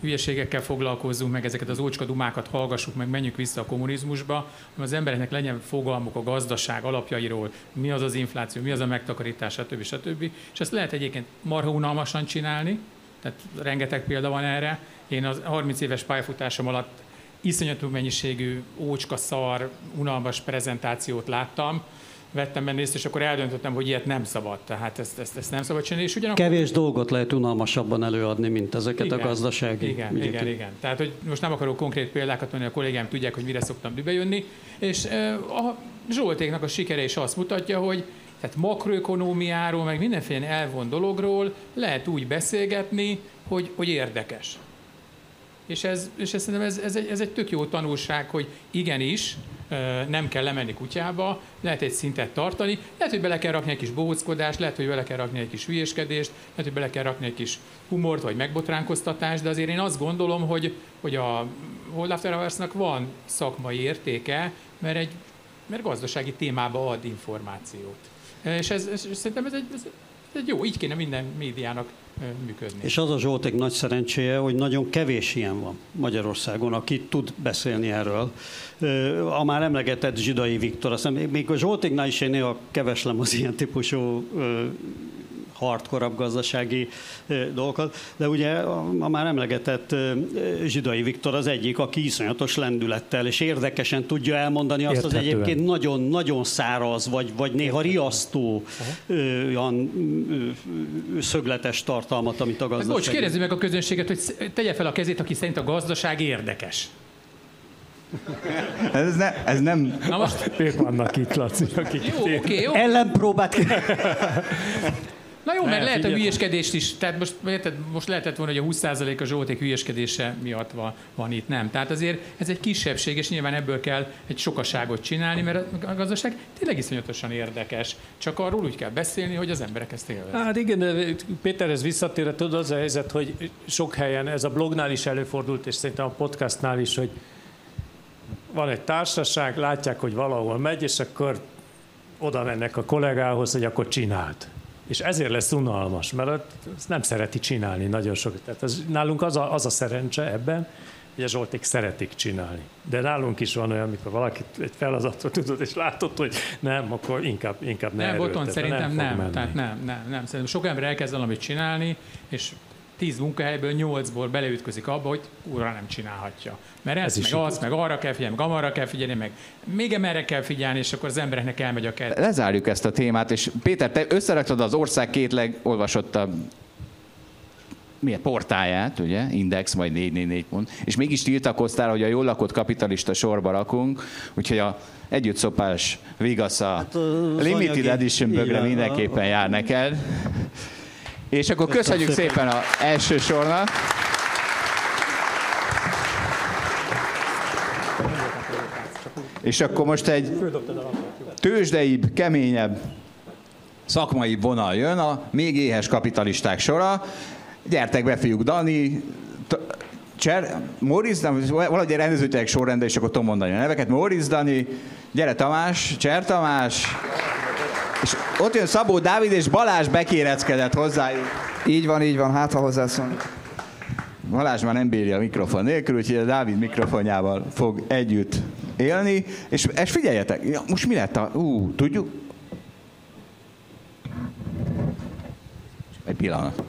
hülyeségekkel foglalkozzunk, meg ezeket az ócska dumákat hallgassuk, meg menjünk vissza a kommunizmusba, hanem az embereknek legyen fogalmuk a gazdaság alapjairól, mi az az infláció, mi az a megtakarítás, stb. stb. És ezt lehet egyébként marha unalmasan csinálni, tehát rengeteg példa van erre. Én az 30 éves pályafutásom alatt iszonyatú mennyiségű ócska, szar, unalmas prezentációt láttam, vettem benne részt, és akkor eldöntöttem, hogy ilyet nem szabad. Tehát ezt, ezt, ezt nem szabad csinálni. És ugyanakkor Kevés dolgot lehet unalmasabban előadni, mint ezeket igen, a gazdasági Igen, ügyeket. igen, igen. Tehát, hogy most nem akarok konkrét példákat mondani, a kollégám tudják, hogy mire szoktam bejönni, és a Zsoltéknak a sikere is azt mutatja, hogy tehát makroökonómiáról, meg mindenféle elvon dologról lehet úgy beszélgetni, hogy, hogy érdekes. És ez, és ez szerintem ez, ez, egy, ez egy tök jó tanulság, hogy igenis, nem kell lemenni kutyába, lehet egy szintet tartani, lehet, hogy bele kell rakni egy kis bohóckodást, lehet, hogy bele kell rakni egy kis hülyéskedést, lehet, hogy bele kell rakni egy kis humort vagy megbotránkoztatást, de azért én azt gondolom, hogy, hogy a Hold After Hours-nak van szakmai értéke, mert egy mert gazdasági témába ad információt. És ez, ez, szerintem ez egy, ez jó, így kéne minden médiának működni. És az a Zsolték nagy szerencséje, hogy nagyon kevés ilyen van Magyarországon, aki tud beszélni erről. A már emlegetett Zsidai Viktor, aztán még a Zsoltéknál is én néha keveslem az ilyen típusú hardkorabb gazdasági dolgokat, de ugye a már emlegetett Zsidai Viktor az egyik, aki iszonyatos lendülettel és érdekesen tudja elmondani azt az egyébként nagyon-nagyon száraz, vagy, vagy néha riasztó olyan szögletes tartalmat, amit a hát gazdaság... Bocs, kérdezzük meg a közönséget, hogy tegye fel a kezét, aki szerint a gazdaság érdekes. Ez, ne, ez nem... Na most... Ők vannak itt, Laci, akik... Jó, oké, jó. Ellenpróbát *laughs* Na jó, mert lehet a hülyeskedést is, tehát most, érted, most lehetett volna, hogy a 20% a Zsolték hülyeskedése miatt van, van itt, nem. Tehát azért ez egy kisebbség, és nyilván ebből kell egy sokaságot csinálni, mert a gazdaság tényleg iszonyatosan érdekes. Csak arról úgy kell beszélni, hogy az emberek ezt élvezik. Hát igen, Péter, ez visszatérve, tudod, az a helyzet, hogy sok helyen, ez a blognál is előfordult, és szerintem a podcastnál is, hogy van egy társaság, látják, hogy valahol megy, és akkor oda mennek a kollégához, hogy akkor csinált. És ezért lesz unalmas, mert ezt nem szereti csinálni nagyon sok. Tehát az, nálunk az a, az a szerencse ebben, hogy a Zsolték szeretik csinálni. De nálunk is van olyan, amikor valaki egy feladatot tudod, és látod, hogy nem, akkor inkább, inkább ne Nem, Boton, szerintem nem. nem tehát nem, nem, nem. Szerintem sok ember elkezd valamit csinálni, és tíz munkahelyből nyolcból beleütközik abba, hogy úrra nem csinálhatja. Mert ez, ez meg az, meg arra kell figyelni, meg amarra kell figyelni, meg még emerre kell figyelni, és akkor az embereknek elmegy a kert. Lezárjuk ezt a témát, és Péter, te összeraktad az ország két legolvasottabb milyen portáját, ugye, Index, majd 444 pont, és mégis tiltakoztál, hogy a jól lakott kapitalista sorba rakunk, úgyhogy a együttszopás vigasz a hát, Limited Edition bögre mindenképpen jár neked. És akkor köszönjük szépen az első sornak. És akkor most egy tőzsdeibb, keményebb, szakmai vonal jön, a még éhes kapitalisták sora. Gyertek be, fiúk, Dani, Cser, Moriz, valahogy rendezőtek sorrendben, és akkor tudom mondani a neveket. Moriz Dani, gyere Tamás, Cser Tamás, és ott jön Szabó Dávid, és Balázs bekéreckedett hozzájuk. Így van, így van, hát ha hozzászólunk. Balázs már nem bírja a mikrofon nélkül, úgyhogy a Dávid mikrofonjával fog együtt élni. És, és figyeljetek, ja, most mi lett a... Ú, tudjuk? Egy pillanat.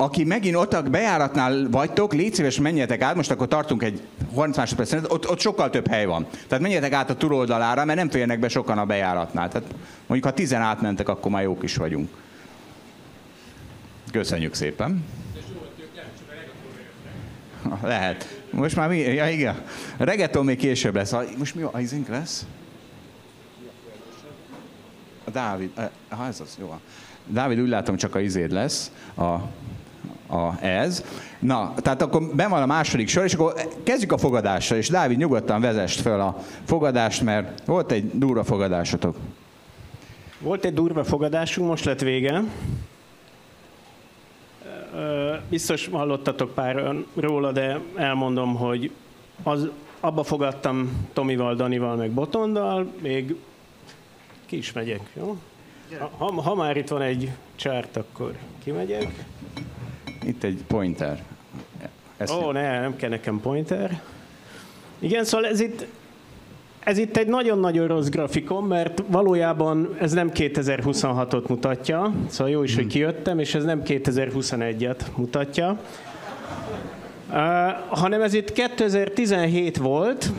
aki megint ott a bejáratnál vagytok, légy szíves, menjetek át, most akkor tartunk egy 30 másodpercet, ott, ott sokkal több hely van. Tehát menjetek át a túloldalára, mert nem férnek be sokan a bejáratnál. Tehát mondjuk, ha tizen átmentek, akkor már jók is vagyunk. Köszönjük szépen. Lehet. Most már mi? Ja, igen. Reggaeton még később lesz. Most mi a izink lesz? A Dávid. Ha ez az, jó. Dávid úgy látom csak a izéd lesz. A a, ez. Na, tehát akkor ben van a második sor, és akkor kezdjük a fogadással, és Dávid nyugodtan vezest fel a fogadást, mert volt egy durva fogadásotok. Volt egy durva fogadásunk, most lett vége. Biztos hallottatok pár róla, de elmondom, hogy az, abba fogadtam Tomival, Danival, meg Botondal, még ki is megyek, jó? Ha, ha már itt van egy csárt, akkor kimegyek. Itt egy pointer. Ó, oh, ne, nem kell nekem pointer. Igen, szóval ez itt, ez itt egy nagyon-nagyon rossz grafikon, mert valójában ez nem 2026-ot mutatja, szóval jó is, hogy hmm. kijöttem, és ez nem 2021-et mutatja, uh, hanem ez itt 2017 volt,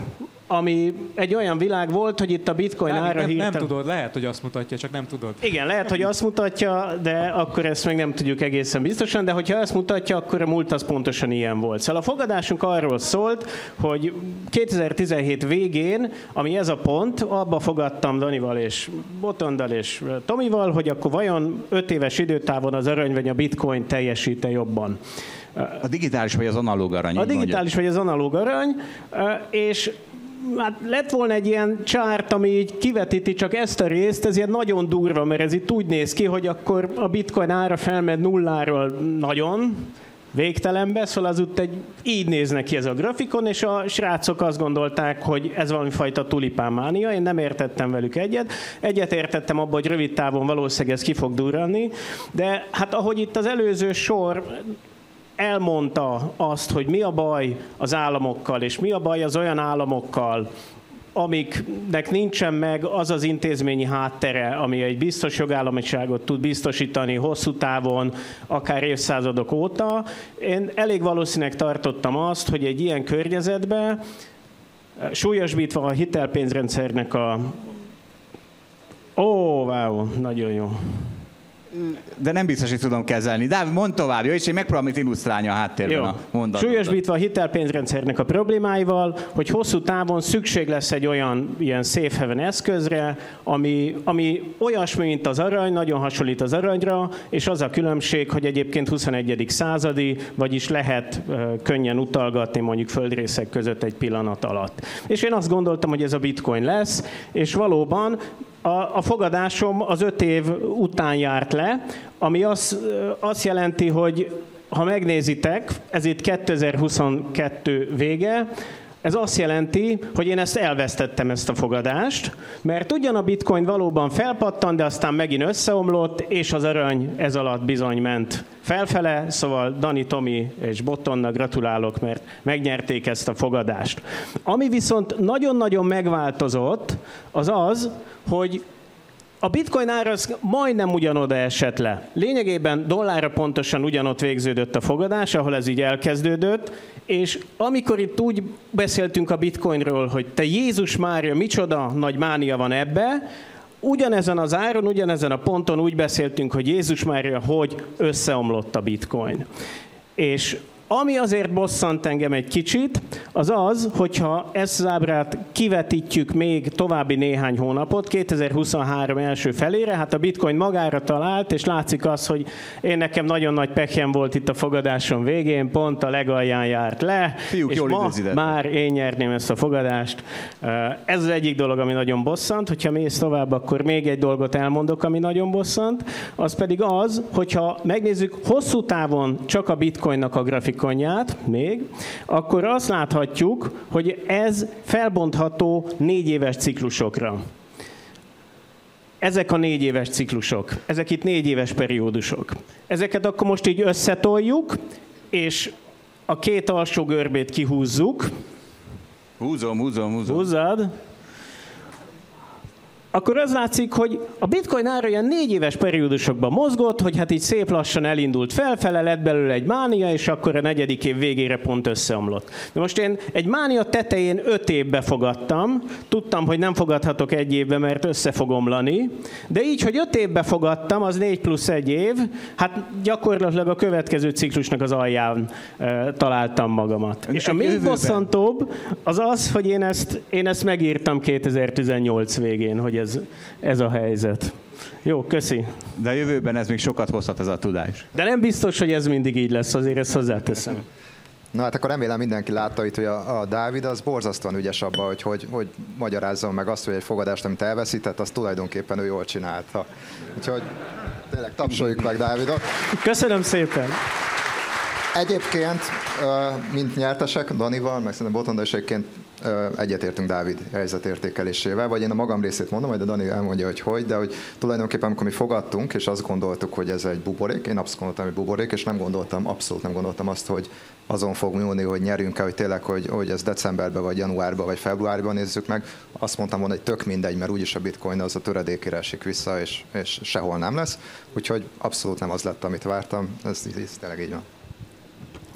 ami egy olyan világ volt, hogy itt a bitcoin Dávid, ára nem, hirtelen... nem tudod, lehet, hogy azt mutatja, csak nem tudod. Igen, lehet, hogy azt mutatja, de akkor ezt meg nem tudjuk egészen biztosan, de hogyha ezt mutatja, akkor a múlt az pontosan ilyen volt. Szóval a fogadásunk arról szólt, hogy 2017 végén, ami ez a pont, abba fogadtam Danival és Botondal és Tomival, hogy akkor vajon 5 éves időtávon az aranyvegy a bitcoin teljesíte jobban. A digitális vagy az analóg arany. A digitális vagy az analóg arany, és hát lett volna egy ilyen csárt, ami így kivetíti csak ezt a részt, ez ilyen nagyon durva, mert ez itt úgy néz ki, hogy akkor a bitcoin ára felmed nulláról nagyon, végtelenbe, szóval az úgy egy, így néznek ki ez a grafikon, és a srácok azt gondolták, hogy ez valami fajta tulipánmánia, én nem értettem velük egyet. Egyet értettem abban, hogy rövid távon valószínűleg ez ki fog durrani, de hát ahogy itt az előző sor elmondta azt, hogy mi a baj az államokkal, és mi a baj az olyan államokkal, amiknek nincsen meg az az intézményi háttere, ami egy biztos jogállamiságot tud biztosítani hosszú távon, akár évszázadok óta. Én elég valószínűleg tartottam azt, hogy egy ilyen környezetben súlyosbítva a hitelpénzrendszernek a... Ó, oh, wow, nagyon jó de nem biztos, hogy tudom kezelni. De mondd tovább, jó, és én megpróbálom itt illusztrálni a háttérben jó. a mondatot. Súlyosbítva a hitelpénzrendszernek a problémáival, hogy hosszú távon szükség lesz egy olyan ilyen safe haven eszközre, ami, ami olyasmi, mint az arany, nagyon hasonlít az aranyra, és az a különbség, hogy egyébként 21. századi, vagyis lehet könnyen utalgatni mondjuk földrészek között egy pillanat alatt. És én azt gondoltam, hogy ez a bitcoin lesz, és valóban a, a fogadásom az öt év után járt le, ami azt, azt jelenti, hogy ha megnézitek, ez itt 2022 vége, ez azt jelenti, hogy én ezt elvesztettem ezt a fogadást, mert ugyan a bitcoin valóban felpattan, de aztán megint összeomlott, és az arany ez alatt bizony ment felfele, szóval Dani, Tomi és Bottonnak gratulálok, mert megnyerték ezt a fogadást. Ami viszont nagyon-nagyon megváltozott, az az, hogy a bitcoin ára az majdnem ugyanoda esett le. Lényegében dollárra pontosan ugyanott végződött a fogadás, ahol ez így elkezdődött, és amikor itt úgy beszéltünk a bitcoinról, hogy te Jézus Mária, micsoda nagy mánia van ebbe, ugyanezen az áron, ugyanezen a ponton úgy beszéltünk, hogy Jézus Mária, hogy összeomlott a bitcoin. És ami azért bosszant engem egy kicsit, az az, hogyha ezt az ábrát kivetítjük még további néhány hónapot, 2023 első felére, hát a bitcoin magára talált, és látszik az, hogy én nekem nagyon nagy pekjem volt itt a fogadáson végén, pont a legalján járt le, Fiúk, és ma már én nyerném ezt a fogadást. Ez az egyik dolog, ami nagyon bosszant, hogyha mész tovább, akkor még egy dolgot elmondok, ami nagyon bosszant, az pedig az, hogyha megnézzük hosszú távon csak a bitcoinnak a grafik grafikonját még, akkor azt láthatjuk, hogy ez felbontható négy éves ciklusokra. Ezek a négy éves ciklusok, ezek itt négy éves periódusok. Ezeket akkor most így összetoljuk, és a két alsó görbét kihúzzuk. Húzom, húzom, húzom. Húzzad akkor az látszik, hogy a bitcoin ára ilyen négy éves periódusokban mozgott, hogy hát így szép lassan elindult felfele, lett belőle egy mánia, és akkor a negyedik év végére pont összeomlott. De most én egy mánia tetején öt évbe fogadtam, tudtam, hogy nem fogadhatok egy évbe, mert össze fog omlani, de így, hogy öt évbe fogadtam, az négy plusz egy év, hát gyakorlatilag a következő ciklusnak az alján e, találtam magamat. És a még bosszantóbb az az, hogy én ezt, én ezt megírtam 2018 végén, hogy ez, ez a helyzet. Jó, köszi. De a jövőben ez még sokat hozhat ez a tudás. De nem biztos, hogy ez mindig így lesz, azért ezt hozzáteszem. Na hát akkor remélem mindenki látta itt, hogy a, a Dávid az borzasztóan ügyes abban, hogy, hogy, hogy magyarázzon meg azt, hogy egy fogadást, amit elveszített, azt tulajdonképpen ő jól csinálta. Úgyhogy tényleg tapsoljuk meg Dávidot. Köszönöm szépen! Egyébként, mint nyertesek, Danival, meg szerintem Botonda is egyébként egyetértünk Dávid helyzetértékelésével, vagy én a magam részét mondom, majd a Dani elmondja, hogy hogy, de hogy tulajdonképpen amikor mi fogadtunk, és azt gondoltuk, hogy ez egy buborék, én abszolút gondoltam, hogy buborék, és nem gondoltam, abszolút nem gondoltam azt, hogy azon fog múlni, hogy nyerjünk-e, hogy tényleg, hogy, hogy ez decemberben, vagy januárban, vagy februárban nézzük meg. Azt mondtam volna, hogy tök mindegy, mert úgyis a bitcoin az a töredékére esik vissza, és, és sehol nem lesz. Úgyhogy abszolút nem az lett, amit vártam. Ez, ez tényleg így van.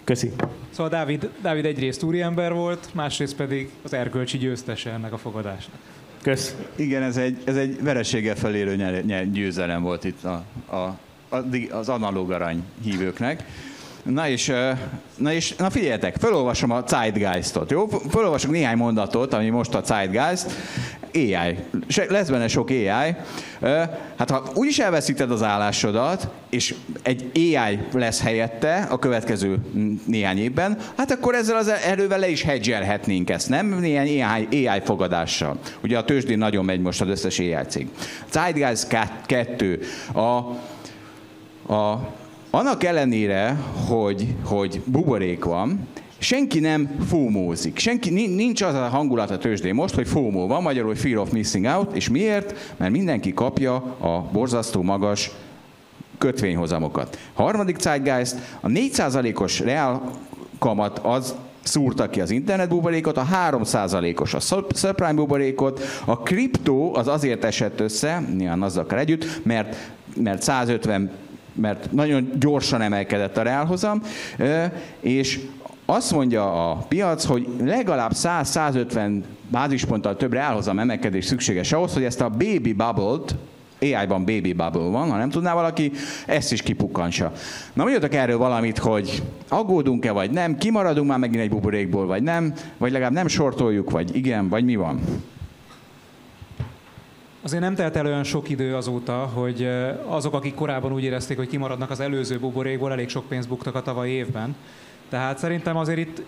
Köszi. Szóval Dávid, Dávid egyrészt úriember volt, másrészt pedig az erkölcsi győztese ennek a fogadásnak. Kösz. Igen, ez egy, ez egy vereséggel felérő nyer, nyer, győzelem volt itt a, a, a, az analóg arany hívőknek. Na és, na és na figyeljetek, felolvasom a Zeitgeistot, jó? Felolvasok néhány mondatot, ami most a Zeitgeist. AI. Lesz benne sok AI. Hát ha úgyis elveszíted az állásodat, és egy AI lesz helyette a következő néhány évben, hát akkor ezzel az erővel le is hedgelhetnénk ezt, nem? Néhány AI, AI fogadással. Ugye a tőzsdén nagyon megy most az összes AI cég. Zeitgeist 2. A, a, annak ellenére, hogy, hogy buborék van, senki nem fómózik. Senki, nincs az a hangulat a tőzsdén most, hogy fómó van, magyarul fear of missing out, és miért? Mert mindenki kapja a borzasztó magas kötvényhozamokat. Harmadik Zeitgeist, a 4%-os reál kamat az szúrta ki az internet buborékot, a 3%-os a subprime buborékot, a kriptó az azért esett össze, nyilván azzal együtt, mert, mert 150 mert nagyon gyorsan emelkedett a reálhozam, és azt mondja a piac, hogy legalább 100-150 bázisponttal több reálhozam emelkedés szükséges ahhoz, hogy ezt a baby bubble-t, AI-ban baby bubble van, ha nem tudná valaki, ezt is kipukkansa. Na mondjatok erről valamit, hogy aggódunk-e, vagy nem, kimaradunk már megint egy buborékból, vagy nem, vagy legalább nem sortoljuk, vagy igen, vagy mi van? Azért nem telt el olyan sok idő azóta, hogy azok, akik korábban úgy érezték, hogy kimaradnak az előző buborékból, elég sok pénzt buktak a tavalyi évben. Tehát szerintem azért itt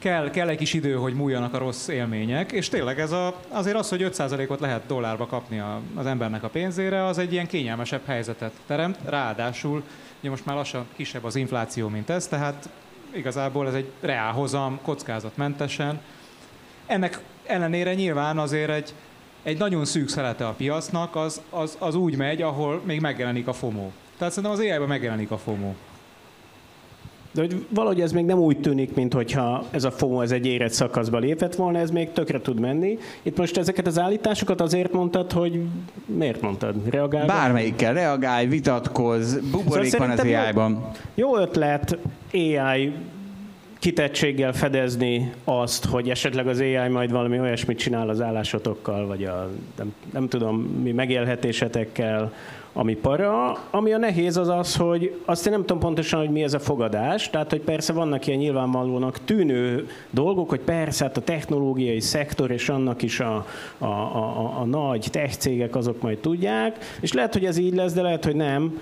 kell, kell egy kis idő, hogy múljanak a rossz élmények, és tényleg ez a, azért az, hogy 5%-ot lehet dollárba kapni a, az embernek a pénzére, az egy ilyen kényelmesebb helyzetet teremt. Ráadásul ugye most már lassan kisebb az infláció, mint ez, tehát igazából ez egy reálhozam, kockázatmentesen. Ennek ellenére nyilván azért egy, egy nagyon szűk szelete a piacnak, az, az, az úgy megy, ahol még megjelenik a FOMO. Tehát szerintem az AI-ban megjelenik a FOMO. De hogy valahogy ez még nem úgy tűnik, mintha ez a FOMO ez egy érett szakaszba lépett volna, ez még tökre tud menni. Itt most ezeket az állításokat azért mondtad, hogy miért mondtad? Reagálj? Bármelyikkel reagálj, vitatkozz, buborék szóval van az AI-ban. Jó ötlet AI kitettséggel fedezni azt, hogy esetleg az AI majd valami olyasmit csinál az állásotokkal, vagy a nem, nem tudom mi megélhetésetekkel, ami para. Ami a nehéz az az, hogy azt én nem tudom pontosan, hogy mi ez a fogadás, tehát hogy persze vannak ilyen nyilvánvalónak tűnő dolgok, hogy persze hát a technológiai szektor és annak is a, a, a, a nagy tech cégek azok majd tudják, és lehet, hogy ez így lesz, de lehet, hogy nem.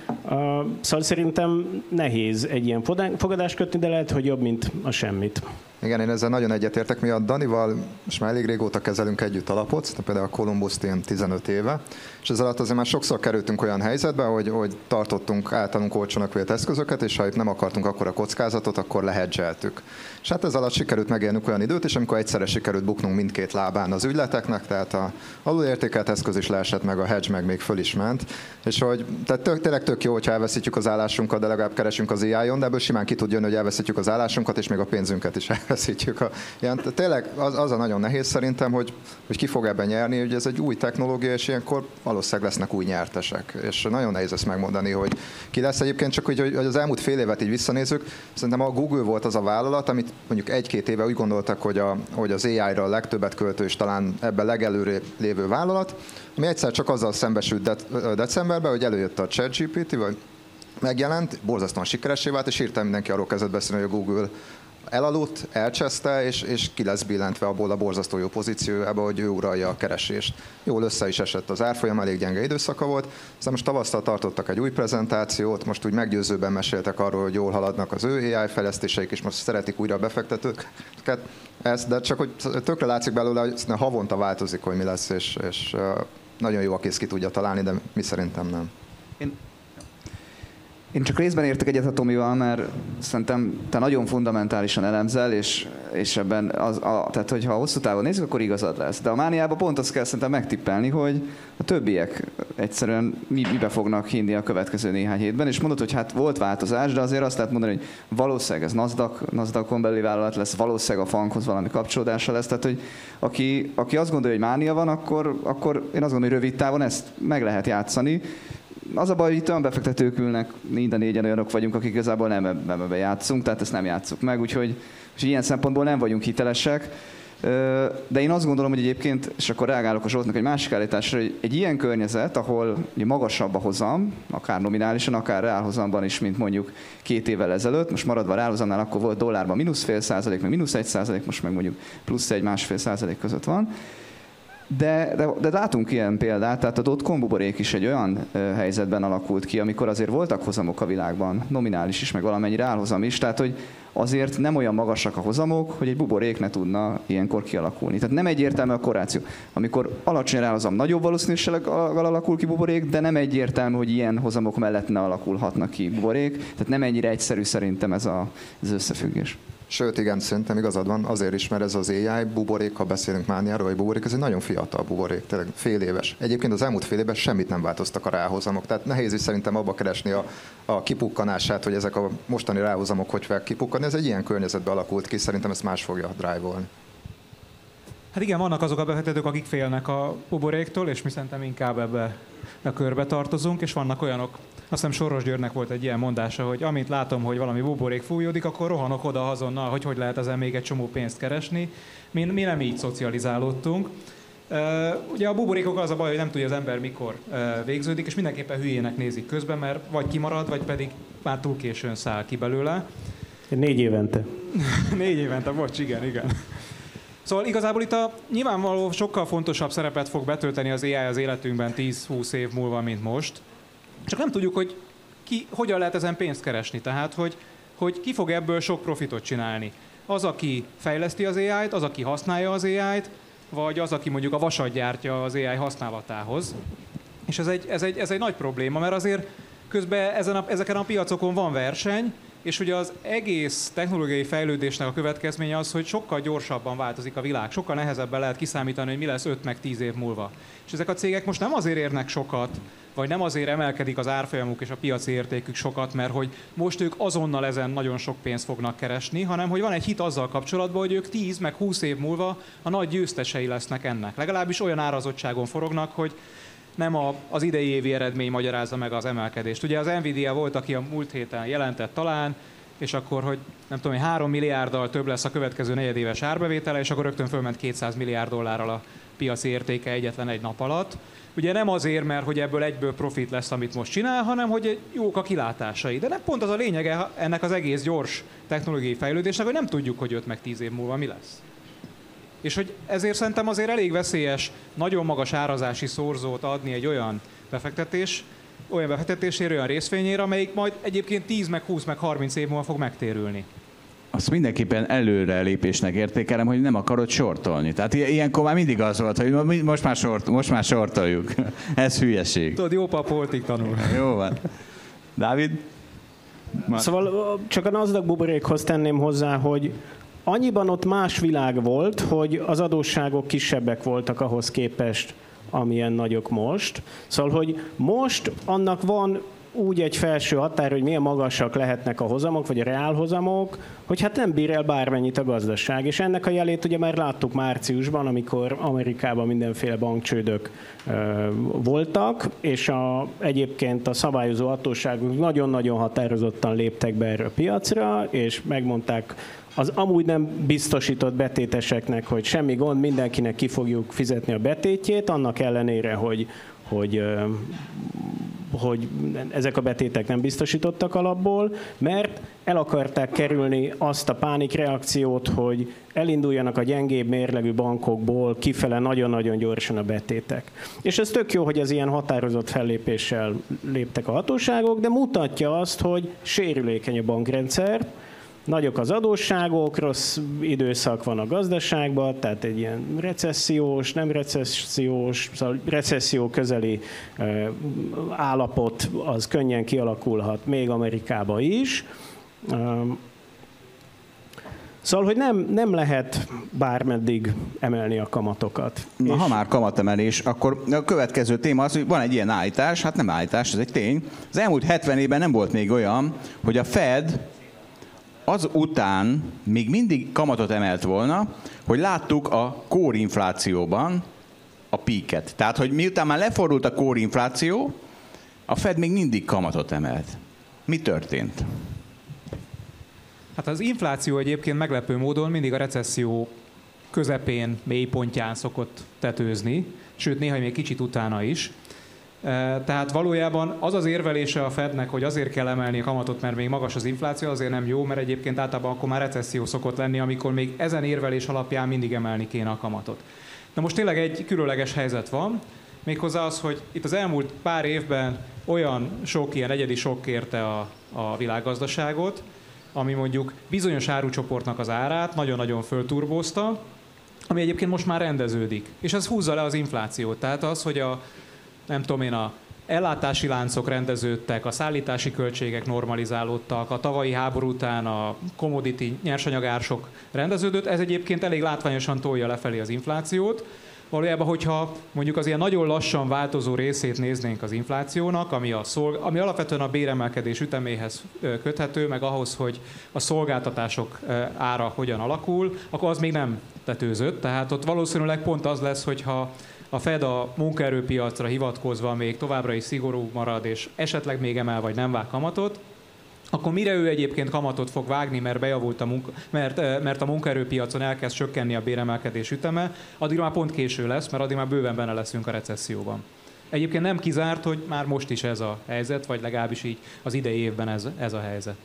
Szóval szerintem nehéz egy ilyen fogadást kötni, de lehet, hogy jobb, mint a semmit. Igen, én ezzel nagyon egyetértek. Mi a Danival most már elég régóta kezelünk együtt alapot, például a Columbus Team 15 éve, és ez alatt azért már sokszor kerültünk olyan helyzetbe, hogy, hogy tartottunk általunk olcsónak vélt eszközöket, és ha itt nem akartunk akkor a kockázatot, akkor lehedzseltük. És hát ez alatt sikerült megélnünk olyan időt, és amikor egyszerre sikerült buknunk mindkét lábán az ügyleteknek, tehát a alulértékelt eszköz is leesett, meg a hedge meg még föl is ment. És hogy tehát tök, tényleg tök jó, hogyha elveszítjük az állásunkat, de legalább keresünk az AI-on, de ebből simán ki tud jönni, hogy elveszítjük az állásunkat, és még a pénzünket is *laughs* elveszítjük. A, ilyen, tényleg az, az, a nagyon nehéz szerintem, hogy, hogy ki fog ebben nyerni, hogy ez egy új technológia, és ilyenkor valószínűleg lesznek új nyertesek. És nagyon nehéz ezt megmondani, hogy ki lesz egyébként, csak úgy, hogy az elmúlt fél évet így visszanézzük, szerintem a Google volt az a vállalat, amit mondjuk egy-két éve úgy gondoltak, hogy, a, hogy az AI-ra a legtöbbet költő, és talán ebben legelőre lévő vállalat, ami egyszer csak azzal szembesült de- decemberben, hogy előjött a ChatGPT, vagy megjelent, borzasztóan sikeresé vált, és hirtelen mindenki arról kezdett beszélni, hogy a Google elaludt, elcseszte, és, és ki lesz billentve abból a borzasztó jó pozíciójába, hogy ő uralja a keresést. Jól össze is esett az árfolyam, elég gyenge időszaka volt. Aztán most tavasztal tartottak egy új prezentációt, most úgy meggyőzőben meséltek arról, hogy jól haladnak az ő AI fejlesztéseik, és most szeretik újra a befektetőket. Ez, de csak hogy tökre látszik belőle, hogy havonta változik, hogy mi lesz, és, és nagyon jó, aki ezt ki tudja találni, de mi szerintem nem. Én én csak részben értek egyet a Tomival, mert szerintem te nagyon fundamentálisan elemzel, és, és ebben az, a, tehát hogyha hosszú távon nézzük, akkor igazad lesz. De a mániában pont azt kell szerintem megtippelni, hogy a többiek egyszerűen mi, mibe fognak hinni a következő néhány hétben, és mondod, hogy hát volt változás, de azért azt lehet mondani, hogy valószínűleg ez NASDAQ, NASDAQ-on belüli vállalat lesz, valószínűleg a fankhoz valami kapcsolódása lesz, tehát hogy aki, aki azt gondolja, hogy mánia van, akkor, akkor én azt gondolom, hogy rövid távon ezt meg lehet játszani, az a baj, hogy itt olyan befektetők ülnek, mind a négyen olyanok vagyunk, akik igazából nem ebbe játszunk, tehát ezt nem játszuk meg, úgyhogy és ilyen szempontból nem vagyunk hitelesek. De én azt gondolom, hogy egyébként, és akkor reagálok a Zsoltnak egy másik állításra, hogy egy ilyen környezet, ahol ugye magasabb a hozam, akár nominálisan, akár reálhozamban is, mint mondjuk két évvel ezelőtt, most maradva reálhozamnál, akkor volt dollárban mínusz fél százalék, meg mínusz egy százalék, most meg mondjuk plusz egy másfél százalék között van De, de, de látunk ilyen példát, tehát a dotcom buborék is egy olyan ö, helyzetben alakult ki, amikor azért voltak hozamok a világban, nominális is, meg valamennyire álhozam is, tehát hogy azért nem olyan magasak a hozamok, hogy egy buborék ne tudna ilyenkor kialakulni. Tehát nem egyértelmű a korráció. Amikor alacsony ráhozam, nagyobb valószínűséggel alakul ki buborék, de nem egyértelmű, hogy ilyen hozamok mellett ne alakulhatnak ki buborék. Tehát nem ennyire egyszerű szerintem ez a, az összefüggés. Sőt, igen, szerintem igazad van, azért is, mert ez az AI buborék, ha beszélünk mániáról, vagy buborék, ez egy nagyon fiatal buborék, tényleg fél éves. Egyébként az elmúlt fél évben semmit nem változtak a ráhozamok, tehát nehéz is szerintem abba keresni a, a kipukkanását, hogy ezek a mostani ráhozamok hogy fel kipukkanni. Ez egy ilyen környezetben alakult ki, szerintem ezt más fogja drive-olni. Hát igen, vannak azok a befektetők, akik félnek a buboréktól, és mi szerintem inkább ebbe a körbe tartozunk, és vannak olyanok, azt hiszem Soros Györgynek volt egy ilyen mondása, hogy amint látom, hogy valami buborék fújódik, akkor rohanok oda azonnal, hogy hogy lehet ezen még egy csomó pénzt keresni. Mi, mi nem így szocializálódtunk. Uh, ugye a buborékok az a baj, hogy nem tudja az ember mikor uh, végződik, és mindenképpen hülyének nézik közben, mert vagy kimarad, vagy pedig már túl későn száll ki belőle. Négy évente. *laughs* Négy évente, bocs, igen, igen. Szóval igazából itt a nyilvánvaló sokkal fontosabb szerepet fog betölteni az AI az életünkben 10-20 év múlva, mint most. Csak nem tudjuk, hogy ki, hogyan lehet ezen pénzt keresni. Tehát, hogy, hogy ki fog ebből sok profitot csinálni. Az, aki fejleszti az AI-t, az, aki használja az AI-t, vagy az, aki mondjuk a vasat gyártja az AI használatához. És ez egy, ez egy, ez egy nagy probléma, mert azért közben ezen a, ezeken a piacokon van verseny, és ugye az egész technológiai fejlődésnek a következménye az, hogy sokkal gyorsabban változik a világ, sokkal nehezebben lehet kiszámítani, hogy mi lesz 5 meg 10 év múlva. És ezek a cégek most nem azért érnek sokat, vagy nem azért emelkedik az árfolyamuk és a piaci értékük sokat, mert hogy most ők azonnal ezen nagyon sok pénzt fognak keresni, hanem hogy van egy hit azzal kapcsolatban, hogy ők 10 meg 20 év múlva a nagy győztesei lesznek ennek. Legalábbis olyan árazottságon forognak, hogy nem a, az idei évi eredmény magyarázza meg az emelkedést. Ugye az Nvidia volt, aki a múlt héten jelentett talán, és akkor, hogy nem tudom, hogy 3 milliárddal több lesz a következő negyedéves árbevétele, és akkor rögtön fölment 200 milliárd dollárral a piaci értéke egyetlen egy nap alatt. Ugye nem azért, mert hogy ebből egyből profit lesz, amit most csinál, hanem hogy jók a kilátásai. De nem pont az a lényege ennek az egész gyors technológiai fejlődésnek, hogy nem tudjuk, hogy 5 meg 10 év múlva mi lesz. És hogy ezért szerintem azért elég veszélyes nagyon magas árazási szorzót adni egy olyan befektetés, olyan befektetésére, olyan részvényére, amelyik majd egyébként 10, meg 20, meg 30 év múlva fog megtérülni. Azt mindenképpen előre lépésnek értékelem, hogy nem akarod sortolni. Tehát ilyenkor már mindig az volt, hogy most már, sort, most már sortoljuk. *laughs* Ez hülyeség. Tudod, jó pap voltig tanul. *laughs* Jó van. Dávid? Már... Szóval csak a Nasdaq buborékhoz tenném hozzá, hogy annyiban ott más világ volt, hogy az adósságok kisebbek voltak ahhoz képest, amilyen nagyok most. Szóval, hogy most annak van úgy egy felső határ, hogy milyen magasak lehetnek a hozamok, vagy a reálhozamok, hogy hát nem bír el bármennyit a gazdaság. És ennek a jelét ugye már láttuk márciusban, amikor Amerikában mindenféle bankcsődök ö, voltak, és a, egyébként a szabályozó hatóságok nagyon-nagyon határozottan léptek be erre a piacra, és megmondták az amúgy nem biztosított betéteseknek, hogy semmi gond, mindenkinek ki fogjuk fizetni a betétjét, annak ellenére, hogy, hogy hogy ezek a betétek nem biztosítottak alapból, mert el akarták kerülni azt a pánikreakciót, hogy elinduljanak a gyengébb mérlegű bankokból kifele nagyon-nagyon gyorsan a betétek. És ez tök jó, hogy az ilyen határozott fellépéssel léptek a hatóságok, de mutatja azt, hogy sérülékeny a bankrendszer, nagyok az adósságok, rossz időszak van a gazdaságban, tehát egy ilyen recessziós, nem recessziós, szóval recesszió közeli állapot az könnyen kialakulhat még Amerikába is. Szóval, hogy nem, nem lehet bármeddig emelni a kamatokat. Na, és... Ha már kamatemelés, akkor a következő téma az, hogy van egy ilyen állítás, hát nem állítás, ez egy tény. Az elmúlt 70 évben nem volt még olyan, hogy a Fed az után még mindig kamatot emelt volna, hogy láttuk a kórinflációban a píket. Tehát, hogy miután már lefordult a kórinfláció, a Fed még mindig kamatot emelt. Mi történt? Hát az infláció egyébként meglepő módon mindig a recesszió közepén, mélypontján szokott tetőzni, sőt néha még kicsit utána is. Tehát valójában az az érvelése a Fednek, hogy azért kell emelni a kamatot, mert még magas az infláció, azért nem jó, mert egyébként általában akkor már recesszió szokott lenni, amikor még ezen érvelés alapján mindig emelni kéne a kamatot. Na most tényleg egy különleges helyzet van, méghozzá az, hogy itt az elmúlt pár évben olyan sok ilyen egyedi sok érte a, a világgazdaságot, ami mondjuk bizonyos árucsoportnak az árát nagyon-nagyon fölturbózta, ami egyébként most már rendeződik. És ez húzza le az inflációt. Tehát az, hogy a, nem tudom én, a ellátási láncok rendeződtek, a szállítási költségek normalizálódtak, a tavalyi háború után a commodity nyersanyagársok rendeződött, ez egyébként elég látványosan tolja lefelé az inflációt. Valójában, hogyha mondjuk az ilyen nagyon lassan változó részét néznénk az inflációnak, ami, a szolg- ami alapvetően a béremelkedés üteméhez köthető, meg ahhoz, hogy a szolgáltatások ára hogyan alakul, akkor az még nem tetőzött. Tehát ott valószínűleg pont az lesz, hogyha a Fed a munkaerőpiacra hivatkozva még továbbra is szigorú marad, és esetleg még emel vagy nem vág kamatot, akkor mire ő egyébként kamatot fog vágni, mert bejavult a munka, mert, mert a munkaerőpiacon elkezd csökkenni a béremelkedés üteme, addig már pont késő lesz, mert addig már bőven benne leszünk a recesszióban. Egyébként nem kizárt, hogy már most is ez a helyzet, vagy legalábbis így az idei évben ez, ez a helyzet.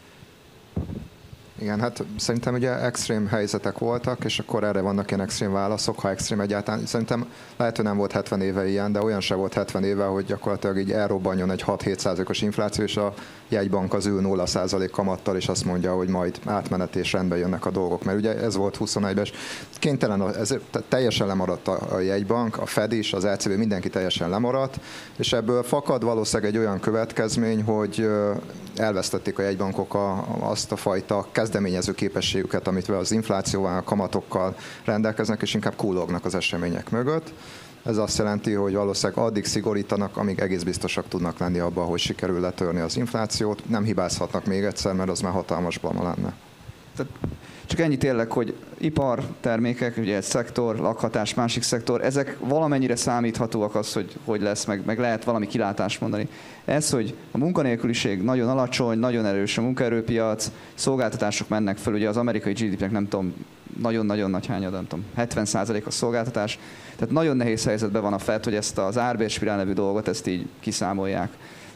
Igen, hát szerintem ugye extrém helyzetek voltak, és akkor erre vannak ilyen extrém válaszok, ha extrém egyáltalán. Szerintem lehet, hogy nem volt 70 éve ilyen, de olyan se volt 70 éve, hogy gyakorlatilag így elrobbanjon egy 6-7 os infláció, és a jegybank az ül 0 kamattal, és azt mondja, hogy majd átmenet és rendbe jönnek a dolgok. Mert ugye ez volt 21-ben, kénytelen, ez teljesen lemaradt a, a jegybank, a Fed is, az ECB, mindenki teljesen lemaradt, és ebből fakad valószínűleg egy olyan következmény, hogy elvesztették a jegybankok a, azt a fajta kezdeményező képességüket, amit az inflációval, a kamatokkal rendelkeznek, és inkább kúlognak az események mögött. Ez azt jelenti, hogy valószínűleg addig szigorítanak, amíg egész biztosak tudnak lenni abban, hogy sikerül letörni az inflációt. Nem hibázhatnak még egyszer, mert az már hatalmas blama lenne. Tehát csak ennyi tényleg, hogy ipar, termékek, ugye egy szektor, lakhatás, másik szektor, ezek valamennyire számíthatóak az, hogy hogy lesz, meg, meg lehet valami kilátást mondani. Ez, hogy a munkanélküliség nagyon alacsony, nagyon erős a munkaerőpiac, szolgáltatások mennek föl, ugye az amerikai GDP-nek nem tudom, nagyon-nagyon nagy hányad, nem tudom, 70% a szolgáltatás. Tehát nagyon nehéz helyzetben van a FED, hogy ezt az árbérspirál nevű dolgot, ezt így kiszámolják.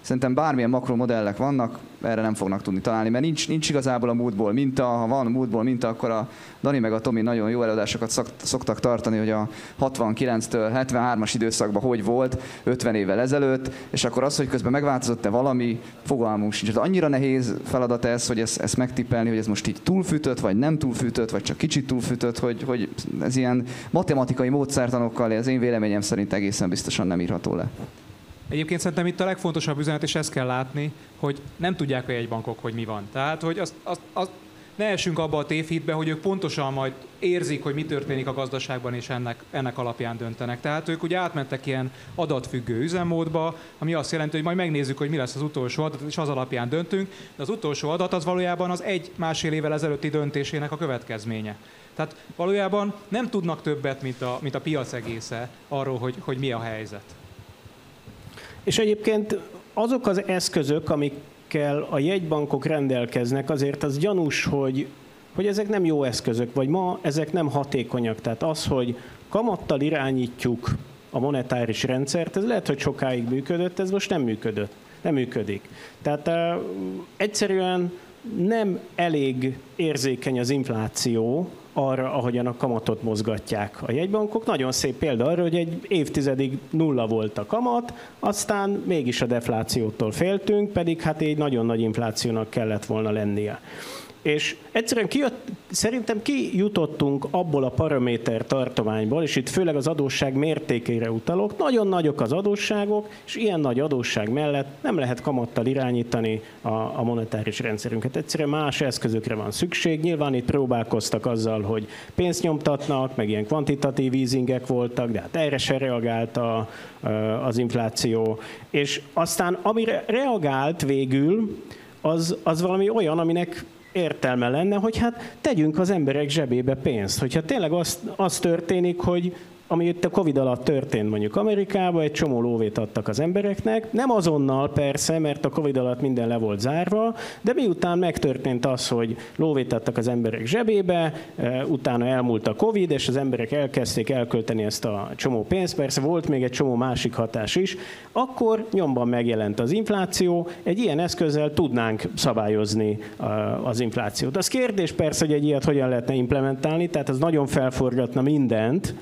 Szerintem bármilyen makromodellek vannak, erre nem fognak tudni találni, mert nincs, nincs igazából a múltból minta, ha van múltból minta, akkor a Dani meg a Tomi nagyon jó előadásokat szoktak tartani, hogy a 69-től 73-as időszakban hogy volt 50 évvel ezelőtt, és akkor az, hogy közben megváltozott-e valami, fogalmunk sincs. Tehát annyira nehéz feladat ez, hogy ezt, ezt megtippelni, hogy ez most így túlfűtött, vagy nem túlfűtött, vagy csak kicsit túlfűtött, hogy, hogy ez ilyen matematikai módszertanokkal, ez én véleményem szerint egészen biztosan nem írható le. Egyébként szerintem itt a legfontosabb üzenet, és ezt kell látni, hogy nem tudják a jegybankok, hogy mi van. Tehát, hogy azt, azt, azt ne essünk abba a tévhitbe, hogy ők pontosan majd érzik, hogy mi történik a gazdaságban, és ennek, ennek alapján döntenek. Tehát ők ugye átmentek ilyen adatfüggő üzemmódba, ami azt jelenti, hogy majd megnézzük, hogy mi lesz az utolsó adat, és az alapján döntünk. De az utolsó adat az valójában az egy másfél évvel ezelőtti döntésének a következménye. Tehát valójában nem tudnak többet, mint a, mint a piac egésze arról, hogy, hogy mi a helyzet. És egyébként azok az eszközök, amikkel a jegybankok rendelkeznek, azért az gyanús, hogy, hogy ezek nem jó eszközök, vagy ma ezek nem hatékonyak. Tehát az, hogy kamattal irányítjuk a monetáris rendszert, ez lehet, hogy sokáig működött, ez most nem működött, nem működik. Tehát uh, egyszerűen nem elég érzékeny az infláció arra, ahogyan a kamatot mozgatják a jegybankok. Nagyon szép példa arra, hogy egy évtizedig nulla volt a kamat, aztán mégis a deflációtól féltünk, pedig hát egy nagyon nagy inflációnak kellett volna lennie. És egyszerűen kijött, szerintem kijutottunk abból a paraméter tartományból, és itt főleg az adósság mértékére utalok, nagyon nagyok az adósságok, és ilyen nagy adósság mellett nem lehet kamattal irányítani a, a monetáris rendszerünket. Egyszerűen más eszközökre van szükség. Nyilván itt próbálkoztak azzal, hogy pénzt nyomtatnak, meg ilyen kvantitatív easingek voltak, de hát erre se reagált a, az infláció. És aztán amire reagált végül, az, az valami olyan, aminek értelme lenne, hogy hát tegyünk az emberek zsebébe pénzt. Hogyha tényleg az, az történik, hogy ami itt a Covid alatt történt mondjuk Amerikában, egy csomó lóvét adtak az embereknek, nem azonnal persze, mert a Covid alatt minden le volt zárva, de miután megtörtént az, hogy lóvét adtak az emberek zsebébe, eh, utána elmúlt a Covid, és az emberek elkezdték elkölteni ezt a csomó pénzt, persze volt még egy csomó másik hatás is, akkor nyomban megjelent az infláció, egy ilyen eszközzel tudnánk szabályozni eh, az inflációt. Az kérdés persze, hogy egy ilyet hogyan lehetne implementálni, tehát ez nagyon felforgatna mindent,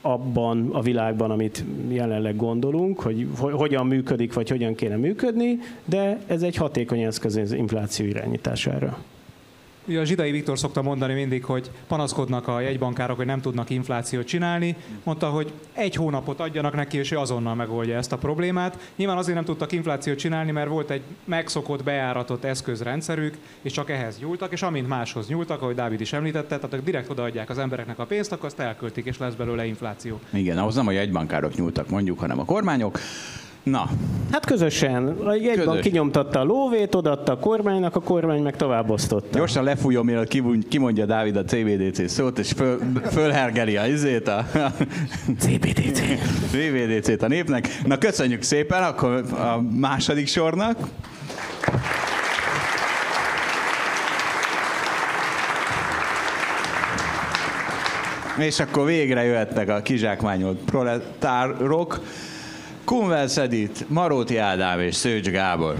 abban a világban, amit jelenleg gondolunk, hogy hogyan működik, vagy hogyan kéne működni, de ez egy hatékony eszköz az infláció irányítására. Ugye a Zsidai Viktor szokta mondani mindig, hogy panaszkodnak a jegybankárok, hogy nem tudnak inflációt csinálni. Mondta, hogy egy hónapot adjanak neki, és ő azonnal megoldja ezt a problémát. Nyilván azért nem tudtak inflációt csinálni, mert volt egy megszokott, bejáratott eszközrendszerük, és csak ehhez nyúltak, és amint máshoz nyúltak, ahogy Dávid is említette, tehát direkt odaadják az embereknek a pénzt, akkor azt elköltik, és lesz belőle infláció. Igen, ahhoz nem a jegybankárok nyúltak mondjuk, hanem a kormányok. Na. Hát közösen. A jegybank Közös. kinyomtatta a lóvét, odaadta a kormánynak, a kormány meg tovább osztotta. Gyorsan lefújom, mielőtt kimondja Dávid a CBDC szót, és föl, fölhergeli a izét a... *laughs* CBDC. CBDC-t a népnek. Na köszönjük szépen, akkor a második sornak. És akkor végre jöhetnek a kizsákmányolt proletárok. Kunvel Szedit, Maróti Ádám és Szőcs Gábor.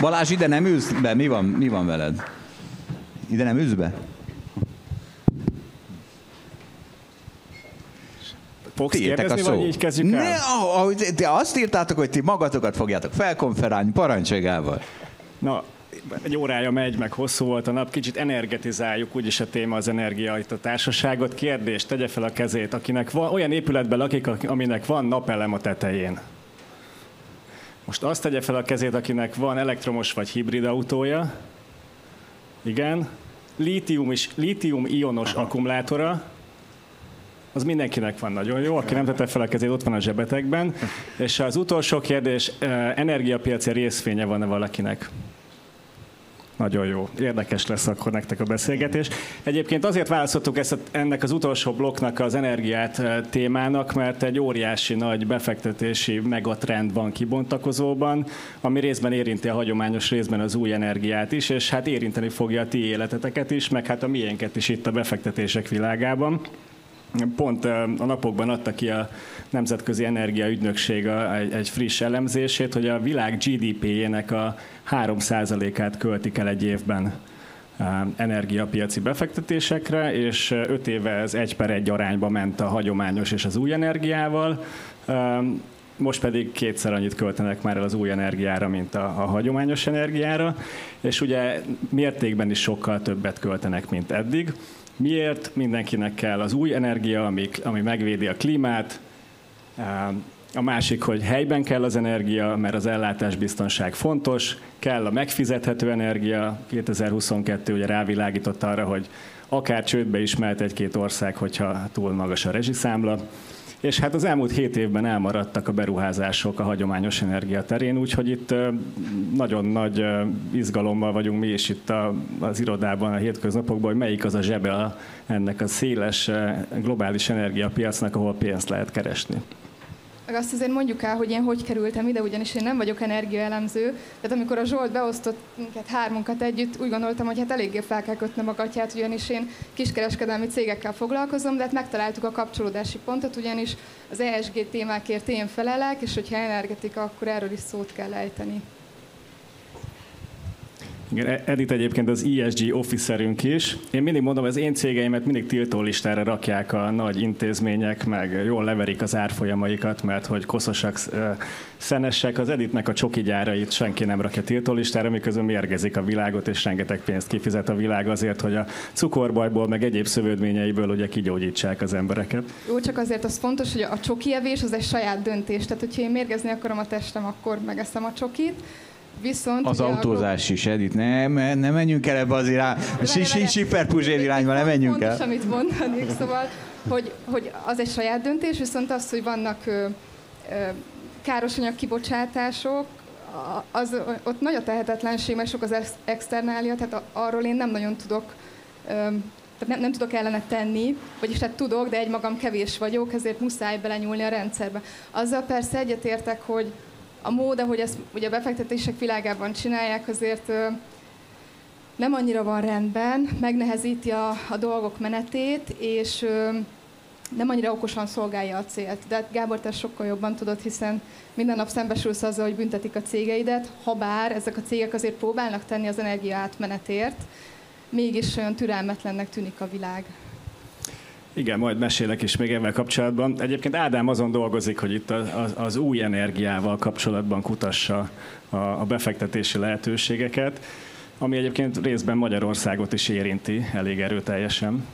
Balázs, ide nem ülsz be? Mi van, mi van veled? Ide nem ülsz be? Fogsz kérdezni, vagy így kezdjük el? Ne, ahogy, te azt írtátok, hogy ti magatokat fogjátok felkonferálni, parancsolj Na, egy órája megy, meg hosszú volt a nap, kicsit energetizáljuk, úgyis a téma az energia itt a társaságot. Kérdés, tegye fel a kezét, akinek van, olyan épületben lakik, aminek van napelem a tetején. Most azt tegye fel a kezét, akinek van elektromos vagy hibrid autója. Igen. Lítium, is, lítium ionos Aha. akkumulátora. Az mindenkinek van nagyon jó. Aki nem tette fel a kezét, ott van a zsebetekben. És az utolsó kérdés, eh, energiapiaci részfénye van-e valakinek? Nagyon jó. Érdekes lesz akkor nektek a beszélgetés. Egyébként azért választottuk ezt ennek az utolsó blokknak az energiát eh, témának, mert egy óriási nagy befektetési megatrend van kibontakozóban, ami részben érinti a hagyományos részben az új energiát is, és hát érinteni fogja a ti életeteket is, meg hát a miénket is itt a befektetések világában. Pont a napokban adta ki a Nemzetközi Energiaügynökség egy, friss elemzését, hogy a világ GDP-jének a 3%-át költik el egy évben energiapiaci befektetésekre, és 5 éve ez egy per egy arányba ment a hagyományos és az új energiával. Most pedig kétszer annyit költenek már el az új energiára, mint a, a hagyományos energiára, és ugye mértékben is sokkal többet költenek, mint eddig. Miért? Mindenkinek kell az új energia, ami, ami megvédi a klímát, a másik, hogy helyben kell az energia, mert az ellátásbiztonság fontos, kell a megfizethető energia. 2022 ugye rávilágított arra, hogy akár csődbe is mehet egy-két ország, hogyha túl magas a rezsiszámla. És hát az elmúlt hét évben elmaradtak a beruházások a hagyományos energia terén, úgyhogy itt nagyon nagy izgalommal vagyunk mi is itt az irodában a hétköznapokban, hogy melyik az a zsebe ennek a széles globális energiapiacnak, ahol pénzt lehet keresni. Meg azt azért mondjuk el, hogy én hogy kerültem ide, ugyanis én nem vagyok energiaelemző. Tehát amikor a Zsolt beosztott minket hármunkat együtt, úgy gondoltam, hogy hát eléggé fel kell kötnöm a gatyát, ugyanis én kiskereskedelmi cégekkel foglalkozom, de hát megtaláltuk a kapcsolódási pontot, ugyanis az ESG témákért én felelek, és hogyha energetika, akkor erről is szót kell ejteni. Igen, Edith egyébként az ESG officerünk is. Én mindig mondom, az én cégeimet mindig tiltó listára rakják a nagy intézmények, meg jól leverik az árfolyamaikat, mert hogy koszosak, szenesek. Az Editnek a csoki gyárait senki nem rakja tiltó listára, miközben mérgezik a világot, és rengeteg pénzt kifizet a világ azért, hogy a cukorbajból, meg egyéb szövődményeiből ugye kigyógyítsák az embereket. Jó, csak azért az fontos, hogy a csoki evés az egy saját döntés. Tehát, hogyha én mérgezni akarom a testem, akkor megeszem a csokit Viszont az autózás is, Edith, nem, nem menjünk el ebbe az irány, siperpuzsér irányba, nem menjünk el. amit mondanék, szóval, hogy, hogy az egy saját döntés, viszont az, hogy vannak ö, ö, károsanyag kibocsátások, az, ott nagy a tehetetlenség, mert sok az externália, tehát arról én nem nagyon tudok tehát nem, nem tudok ellene tenni, vagyis tehát tudok, de egy magam kevés vagyok, ezért muszáj belenyúlni a rendszerbe. Azzal persze egyetértek, hogy, a mód, ahogy ezt ugye a befektetések világában csinálják, azért nem annyira van rendben, megnehezíti a, a dolgok menetét, és nem annyira okosan szolgálja a célt. De hát Gábor, te sokkal jobban tudod, hiszen minden nap szembesülsz azzal, hogy büntetik a cégeidet, ha bár ezek a cégek azért próbálnak tenni az energia átmenetért, mégis olyan türelmetlennek tűnik a világ. Igen, majd mesélek is még ebben kapcsolatban. Egyébként Ádám azon dolgozik, hogy itt az, az új energiával kapcsolatban kutassa a, a befektetési lehetőségeket, ami egyébként részben Magyarországot is érinti elég erőteljesen.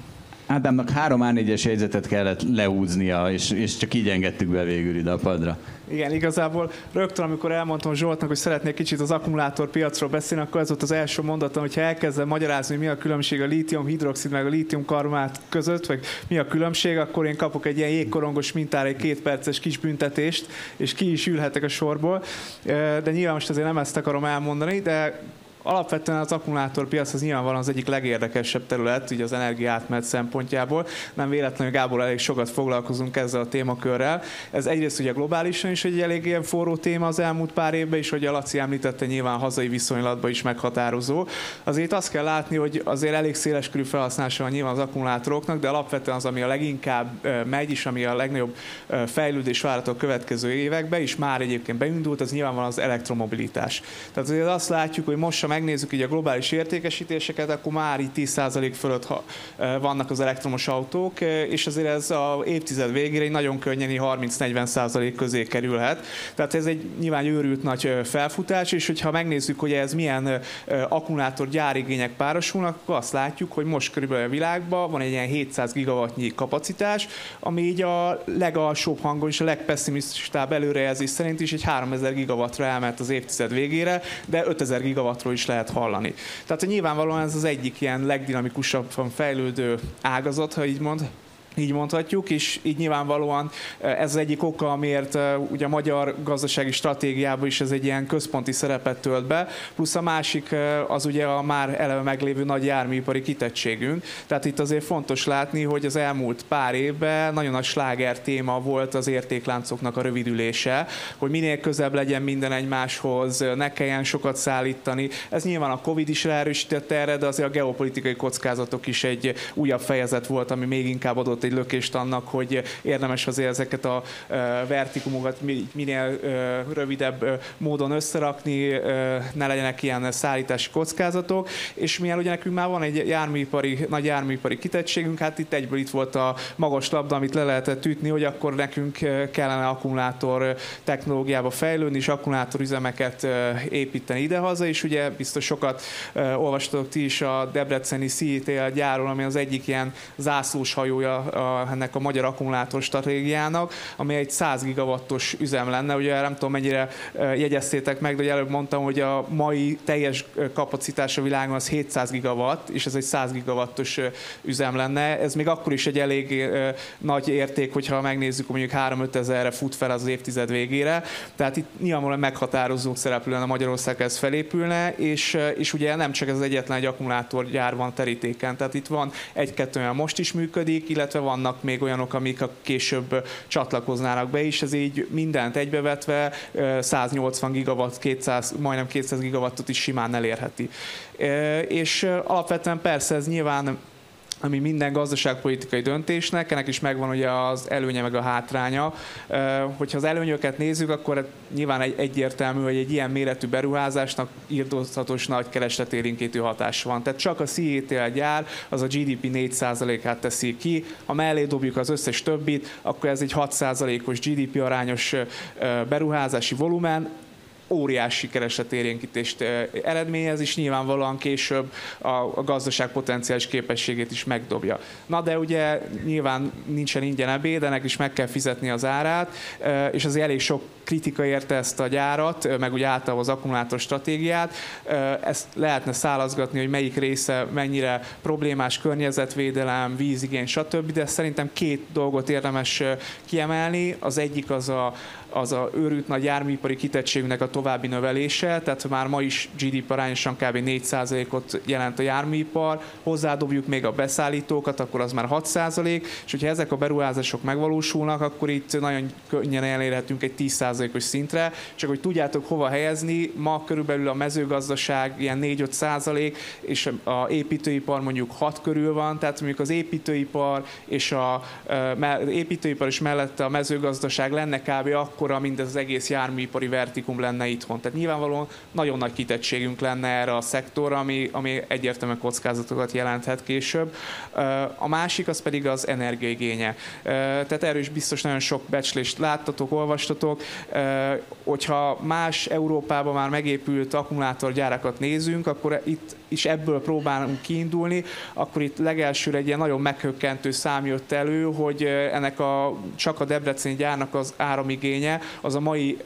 Ádámnak három A4-es jegyzetet kellett leúznia, és, és csak így engedtük be végül ide a padra. Igen, igazából rögtön, amikor elmondtam Zsoltnak, hogy szeretnék kicsit az akkumulátorpiacról beszélni, akkor ez volt az első mondatom, hogyha elkezdem magyarázni, hogy mi a különbség a lítium hidroxid meg a lítium karbonát között, vagy mi a különbség, akkor én kapok egy ilyen jégkorongos mintára egy két perces kis büntetést, és ki is ülhetek a sorból. De nyilván most azért nem ezt akarom elmondani, de Alapvetően az akkumulátorpiac az nyilvánvalóan az egyik legérdekesebb terület, így az átmenet szempontjából. Nem véletlenül Gábor elég sokat foglalkozunk ezzel a témakörrel. Ez egyrészt ugye globálisan is egy elég ilyen forró téma az elmúlt pár évben, és hogy a Laci említette, nyilván hazai viszonylatban is meghatározó. Azért azt kell látni, hogy azért elég széles körű felhasználása van nyilván az akkumulátoroknak, de alapvetően az, ami a leginkább megy, és ami a legnagyobb fejlődés várható a következő években, és már egyébként beindult, az nyilvánvalóan az elektromobilitás. Tehát azért azt látjuk, hogy most sem megnézzük így a globális értékesítéseket, akkor már így 10% fölött ha, vannak az elektromos autók, és azért ez a évtized végére egy nagyon könnyen 30-40% közé kerülhet. Tehát ez egy nyilván őrült nagy felfutás, és hogyha megnézzük, hogy ez milyen akkumulátor gyárigények párosulnak, akkor azt látjuk, hogy most körülbelül a világban van egy ilyen 700 gigawattnyi kapacitás, ami így a legalsóbb hangon és a legpesszimistább előrejelzés szerint is egy 3000 gigawattra elment az évtized végére, de 5000 gigawattról is is lehet hallani. Tehát nyilvánvalóan ez az egyik ilyen legdinamikusabban fejlődő ágazat, ha így mond, így mondhatjuk, és így nyilvánvalóan ez az egyik oka, amiért ugye a magyar gazdasági stratégiában is ez egy ilyen központi szerepet tölt be, plusz a másik az ugye a már eleve meglévő nagy járműipari kitettségünk. Tehát itt azért fontos látni, hogy az elmúlt pár évben nagyon nagy sláger téma volt az értékláncoknak a rövidülése, hogy minél közebb legyen minden egymáshoz, ne kelljen sokat szállítani. Ez nyilván a Covid is erősítette erre, de azért a geopolitikai kockázatok is egy újabb fejezet volt, ami még inkább adott adott egy lökést annak, hogy érdemes azért ezeket a vertikumokat minél rövidebb módon összerakni, ne legyenek ilyen szállítási kockázatok, és milyen ugye nekünk már van egy járműipari, nagy járműipari kitettségünk, hát itt egyből itt volt a magas labda, amit le lehetett ütni, hogy akkor nekünk kellene akkumulátor technológiába fejlődni, és üzemeket építeni idehaza, és ugye biztos sokat olvastatok ti is a Debreceni CITL gyáron, ami az egyik ilyen zászlós hajója a, ennek a magyar akkumulátor stratégiának, ami egy 100 gigawattos üzem lenne. Ugye nem tudom mennyire jegyeztétek meg, de előbb mondtam, hogy a mai teljes kapacitás a világon az 700 gigawatt, és ez egy 100 gigawattos üzem lenne. Ez még akkor is egy elég nagy érték, hogyha megnézzük, hogy mondjuk 3-5 ezerre fut fel az évtized végére. Tehát itt nyilvánvalóan meghatározó szereplő lenne Magyarország ez felépülne, és, és ugye nem csak ez az egyetlen egy akkumulátorgyár van terítéken, tehát itt van egy-kettő most is működik, illetve vannak még olyanok, amik a később csatlakoznának be is, ez így mindent egybevetve 180 gigawatt, 200, majdnem 200 gigawattot is simán elérheti. És alapvetően persze ez nyilván ami minden gazdaságpolitikai döntésnek, ennek is megvan ugye az előnye meg a hátránya. Hogyha az előnyöket nézzük, akkor nyilván egy egyértelmű, hogy egy ilyen méretű beruházásnak írtózhatós nagy keresletérinkítő hatás van. Tehát csak a CETL gyár az a GDP 4%-át teszi ki, ha mellé dobjuk az összes többit, akkor ez egy 6%-os GDP arányos beruházási volumen, óriási keresletérénkítést eredményez, és nyilvánvalóan később a, gazdaság potenciális képességét is megdobja. Na de ugye nyilván nincsen ingyen ebéd, ennek is meg kell fizetni az árát, és azért elég sok kritika érte ezt a gyárat, meg úgy általában az akkumulátor stratégiát. Ezt lehetne szálazgatni, hogy melyik része mennyire problémás környezetvédelem, vízigény, stb. De szerintem két dolgot érdemes kiemelni. Az egyik az a, az a őrült nagy járműipari kitettségünknek a további növelése, tehát már ma is GDP arányosan kb. 4%-ot jelent a járműipar, hozzádobjuk még a beszállítókat, akkor az már 6%, és hogyha ezek a beruházások megvalósulnak, akkor itt nagyon könnyen elérhetünk egy 10%-os szintre, csak hogy tudjátok hova helyezni, ma körülbelül a mezőgazdaság ilyen 4-5 százalék, és a építőipar mondjuk 6 körül van, tehát mondjuk az építőipar és a, építőipar is mellette a mezőgazdaság lenne kb. akkor akkora, mint ez az egész járműipari vertikum lenne itthon. Tehát nyilvánvalóan nagyon nagy kitettségünk lenne erre a szektorra, ami, ami egyértelműen kockázatokat jelenthet később. A másik az pedig az energiaigénye. Tehát erről is biztos nagyon sok becslést láttatok, olvastatok. Hogyha más Európában már megépült akkumulátorgyárakat nézünk, akkor itt is ebből próbálunk kiindulni, akkor itt legelsőre egy ilyen nagyon meghökkentő szám jött elő, hogy ennek a, csak a Debreceni gyárnak az áramigénye, az a mai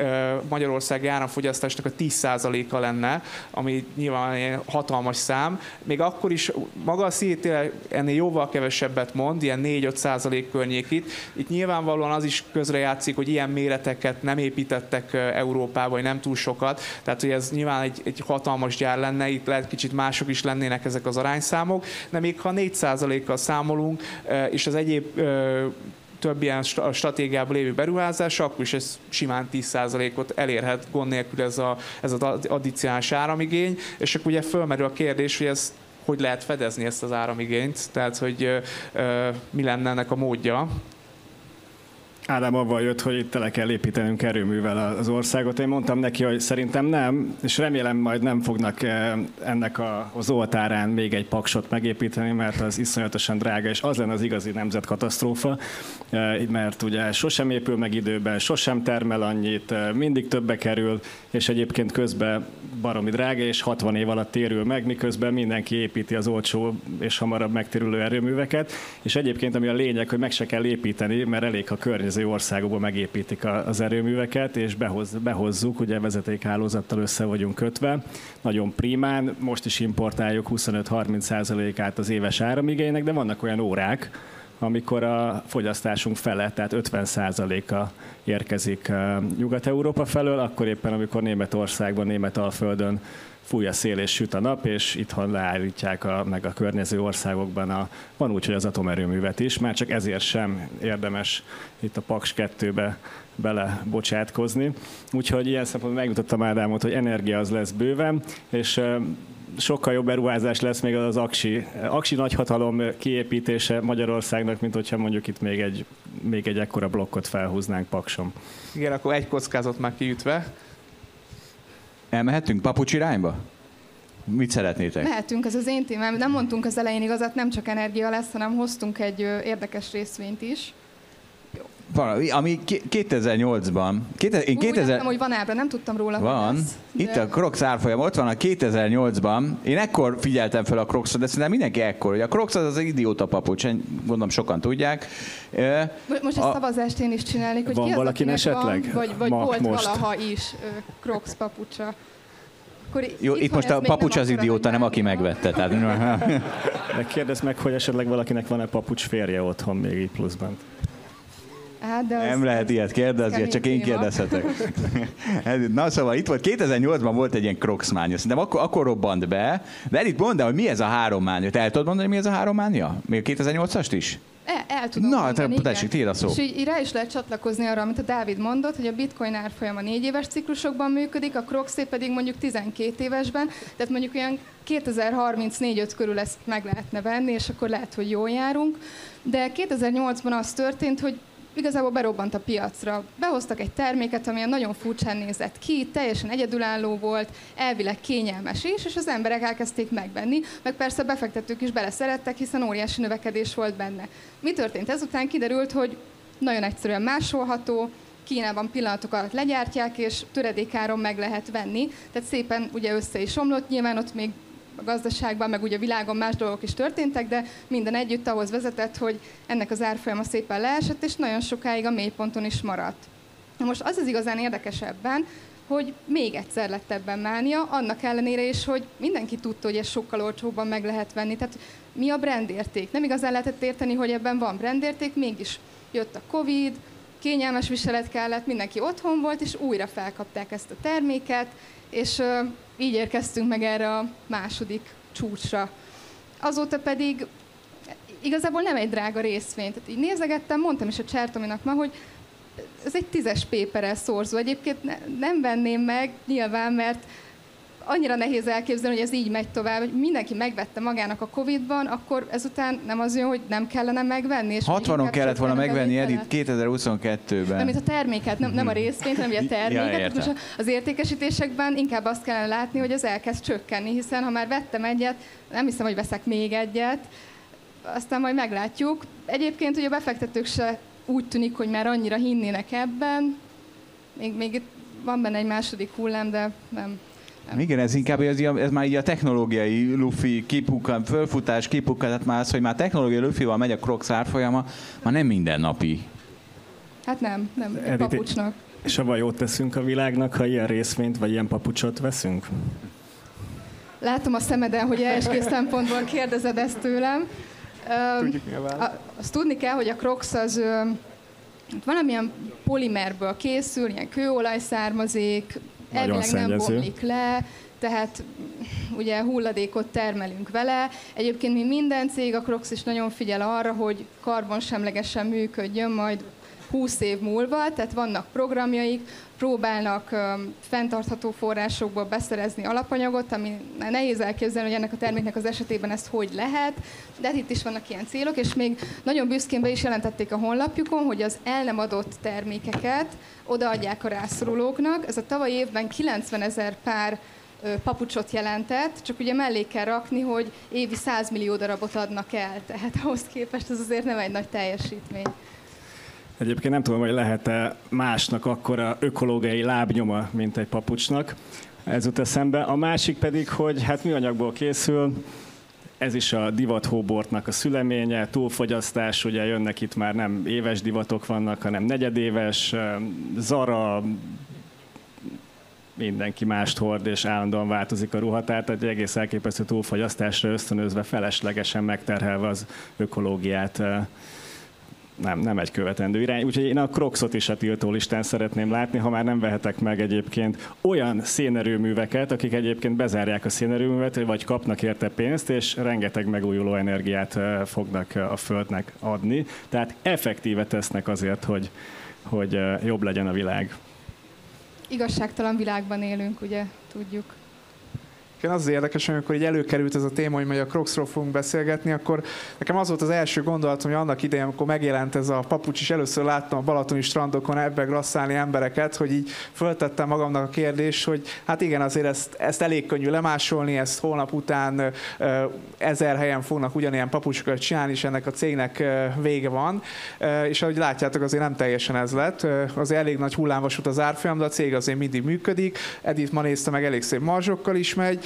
Magyarországi áramfogyasztásnak a 10%-a lenne, ami nyilván egy hatalmas szám. Még akkor is maga a szítél ennél jóval kevesebbet mond, ilyen 4-5% környékit. Itt nyilvánvalóan az is közrejátszik, hogy ilyen méreteket nem építettek Európába, vagy nem túl sokat. Tehát, hogy ez nyilván egy, egy hatalmas gyár lenne, itt lehet kicsit más mások is lennének ezek az arányszámok, de még ha 4%-kal számolunk, és az egyéb több ilyen stratégiában lévő beruházás, akkor is ez simán 10%-ot elérhet gond nélkül ez, a, ez az addicionális áramigény, és akkor ugye fölmerül a kérdés, hogy ez hogy lehet fedezni ezt az áramigényt, tehát hogy ö, mi lenne ennek a módja. Ádám avval jött, hogy itt tele kell építenünk erőművel az országot. Én mondtam neki, hogy szerintem nem, és remélem majd nem fognak eh, ennek a, az oltárán még egy paksot megépíteni, mert az iszonyatosan drága, és az lenne az igazi nemzetkatasztrófa, eh, mert ugye sosem épül meg időben, sosem termel annyit, eh, mindig többe kerül, és egyébként közben baromi drága, és 60 év alatt térül meg, miközben mindenki építi az olcsó és hamarabb megtérülő erőműveket, és egyébként ami a lényeg, hogy meg se kell építeni, mert elég, ha környezet környező országokban megépítik az erőműveket, és behoz, behozzuk, ugye vezetékhálózattal össze vagyunk kötve. Nagyon primán, most is importáljuk 25-30%-át az éves áramigénynek, de vannak olyan órák, amikor a fogyasztásunk fele, tehát 50%-a érkezik Nyugat-Európa felől, akkor éppen amikor Németországban, Németalföldön fúj a szél és süt a nap, és itthon leállítják a, meg a környező országokban a, van úgy, hogy az atomerőművet is, már csak ezért sem érdemes itt a Paks 2-be bele bocsátkozni. Úgyhogy ilyen szempontból megmutattam Ádámot, hogy energia az lesz bőven, és sokkal jobb beruházás lesz még az aksi, aksi nagyhatalom kiépítése Magyarországnak, mint hogyha mondjuk itt még egy, még egy ekkora blokkot felhúznánk Paksom. Igen, akkor egy kockázat már kiütve. Elmehetünk papucs irányba? Mit szeretnétek? Mehetünk, ez az én témám. Nem mondtunk az elején igazat, nem csak energia lesz, hanem hoztunk egy érdekes részvényt is. Valami, ami 2008-ban. 2000, én Úgy 2000... Láttam, hogy van ábra, nem tudtam róla, Van. Lesz, de... Itt a Crocs árfolyam, ott van a 2008-ban. Én ekkor figyeltem fel a Crocsot, de szerintem mindenki ekkor. Hogy a Crocs az az idióta papucs, gondolom sokan tudják. Most a... szavazást én is csinálnék, hogy van ki az, valakin esetleg? Van, vagy, vagy volt most. valaha is Crocs papucsa. Akkor Jó, itt most a papucs az idióta, nem aki megvette. Tehát... De kérdezd meg, hogy esetleg valakinek van-e papucs férje otthon még így pluszban. Hát, de nem lehet ilyet kérdezni, csak én kérdezhetek. *laughs* Na szóval itt volt, 2008-ban volt egy ilyen Crocs mánia, szerintem akkor, akkor robbant be, de itt mondd el, hogy mi ez a három mánia. Te el tudod mondani, mi ez a három mánia? Még 2008-ast is? El, el tudom Na, mondani, te, tessék, tiéd a szó. És így, így rá is lehet csatlakozni arra, amit a Dávid mondott, hogy a bitcoin árfolyama négy éves ciklusokban működik, a Croxé pedig mondjuk 12 évesben, tehát mondjuk olyan 2034-5 körül ezt meg lehetne venni, és akkor lehet, hogy jól járunk. De 2008-ban az történt, hogy igazából berobbant a piacra. Behoztak egy terméket, ami nagyon furcsán nézett ki, teljesen egyedülálló volt, elvileg kényelmes is, és az emberek elkezdték megvenni, meg persze a befektetők is beleszerettek, hiszen óriási növekedés volt benne. Mi történt ezután? Kiderült, hogy nagyon egyszerűen másolható, Kínában pillanatok alatt legyártják, és töredékáron meg lehet venni. Tehát szépen ugye össze is omlott, nyilván ott még a gazdaságban, meg ugye a világon más dolgok is történtek, de minden együtt ahhoz vezetett, hogy ennek az árfolyama szépen leesett, és nagyon sokáig a mélyponton is maradt. Na most az az igazán érdekes ebben, hogy még egyszer lett ebben mánia, annak ellenére is, hogy mindenki tudta, hogy ez sokkal olcsóbban meg lehet venni. Tehát mi a brandérték? Nem igazán lehetett érteni, hogy ebben van brandérték, mégis jött a Covid, kényelmes viselet kellett, mindenki otthon volt, és újra felkapták ezt a terméket, és így érkeztünk meg erre a második csúcsra. Azóta pedig igazából nem egy drága részvény. Tehát így nézegettem, mondtam is a Csertominak ma, hogy ez egy tízes péperel szorzó. Egyébként ne, nem venném meg, nyilván, mert annyira nehéz elképzelni, hogy ez így megy tovább, hogy mindenki megvette magának a Covid-ban, akkor ezután nem az jön, hogy nem kellene megvenni. És 60-on kellett volna megvenni Edith Nem, 2022-ben. mint a terméket, nem, nem a részvényt, hanem a terméket. Ja. Most az értékesítésekben inkább azt kellene látni, hogy az elkezd csökkenni, hiszen ha már vettem egyet, nem hiszem, hogy veszek még egyet, aztán majd meglátjuk. Egyébként ugye a befektetők se úgy tűnik, hogy már annyira hinnének ebben. Még, még itt van benne egy második hullám, de nem. Igen, ez inkább ez, ez már így a technológiai lufi kipukkan, fölfutás, kipukkan, tehát már az, hogy már technológiai lufival megy a Crocs árfolyama, már nem mindennapi. Hát nem, nem, egy Edith, papucsnak. És avval jót teszünk a világnak, ha ilyen részvényt vagy ilyen papucsot veszünk? Látom a szemeden, hogy első szempontból kérdezed ezt tőlem. Tudjuk a- Azt tudni kell, hogy a Crocs az ö, valamilyen polimerből készül, ilyen kőolaj származik, Nagyon elvileg nem szennyező. bomlik le, tehát ugye hulladékot termelünk vele. Egyébként mi minden cég, a Crocs is nagyon figyel arra, hogy karbonsemlegesen működjön majd 20 év múlva, tehát vannak programjaik, próbálnak fenntartható forrásokból beszerezni alapanyagot, ami nehéz elképzelni, hogy ennek a terméknek az esetében ezt hogy lehet, de hát itt is vannak ilyen célok, és még nagyon büszkén be is jelentették a honlapjukon, hogy az el nem adott termékeket odaadják a rászorulóknak. Ez a tavaly évben 90 ezer pár papucsot jelentett, csak ugye mellé kell rakni, hogy évi 100 millió darabot adnak el, tehát ahhoz képest ez azért nem egy nagy teljesítmény. Egyébként nem tudom, hogy lehet-e másnak akkora ökológiai lábnyoma, mint egy papucsnak. Ez jut eszembe. A másik pedig, hogy hát műanyagból készül, ez is a divathóbortnak a szüleménye, túlfogyasztás, ugye jönnek itt már nem éves divatok vannak, hanem negyedéves, Zara, mindenki mást hord, és állandóan változik a ruhatár, tehát egy egész elképesztő túlfogyasztásra ösztönözve, feleslegesen megterhelve az ökológiát nem, nem egy követendő irány. Úgyhogy én a Crocsot is a tiltó listán szeretném látni, ha már nem vehetek meg egyébként olyan szénerőműveket, akik egyébként bezárják a szénerőművet, vagy kapnak érte pénzt, és rengeteg megújuló energiát eh, fognak eh, a Földnek adni. Tehát effektíve tesznek azért, hogy, hogy eh, jobb legyen a világ. Igazságtalan világban élünk, ugye, tudjuk. Igen, az az érdekes, amikor így előkerült ez a téma, hogy majd a Crocsról fogunk beszélgetni, akkor nekem az volt az első gondolatom, hogy annak idején, amikor megjelent ez a papucs, és először láttam a balatoni strandokon ebbe grasszálni embereket, hogy így föltettem magamnak a kérdést, hogy hát igen, azért ezt, ezt elég könnyű lemásolni, ezt holnap után ezer helyen fognak ugyanilyen papucsokat csinálni, és ennek a cégnek vége van. És ahogy látjátok, azért nem teljesen ez lett. Azért elég nagy hullámvasút az árfolyam, de a cég azért mindig működik. Edith ma nézte meg, elég szép marzsokkal is megy,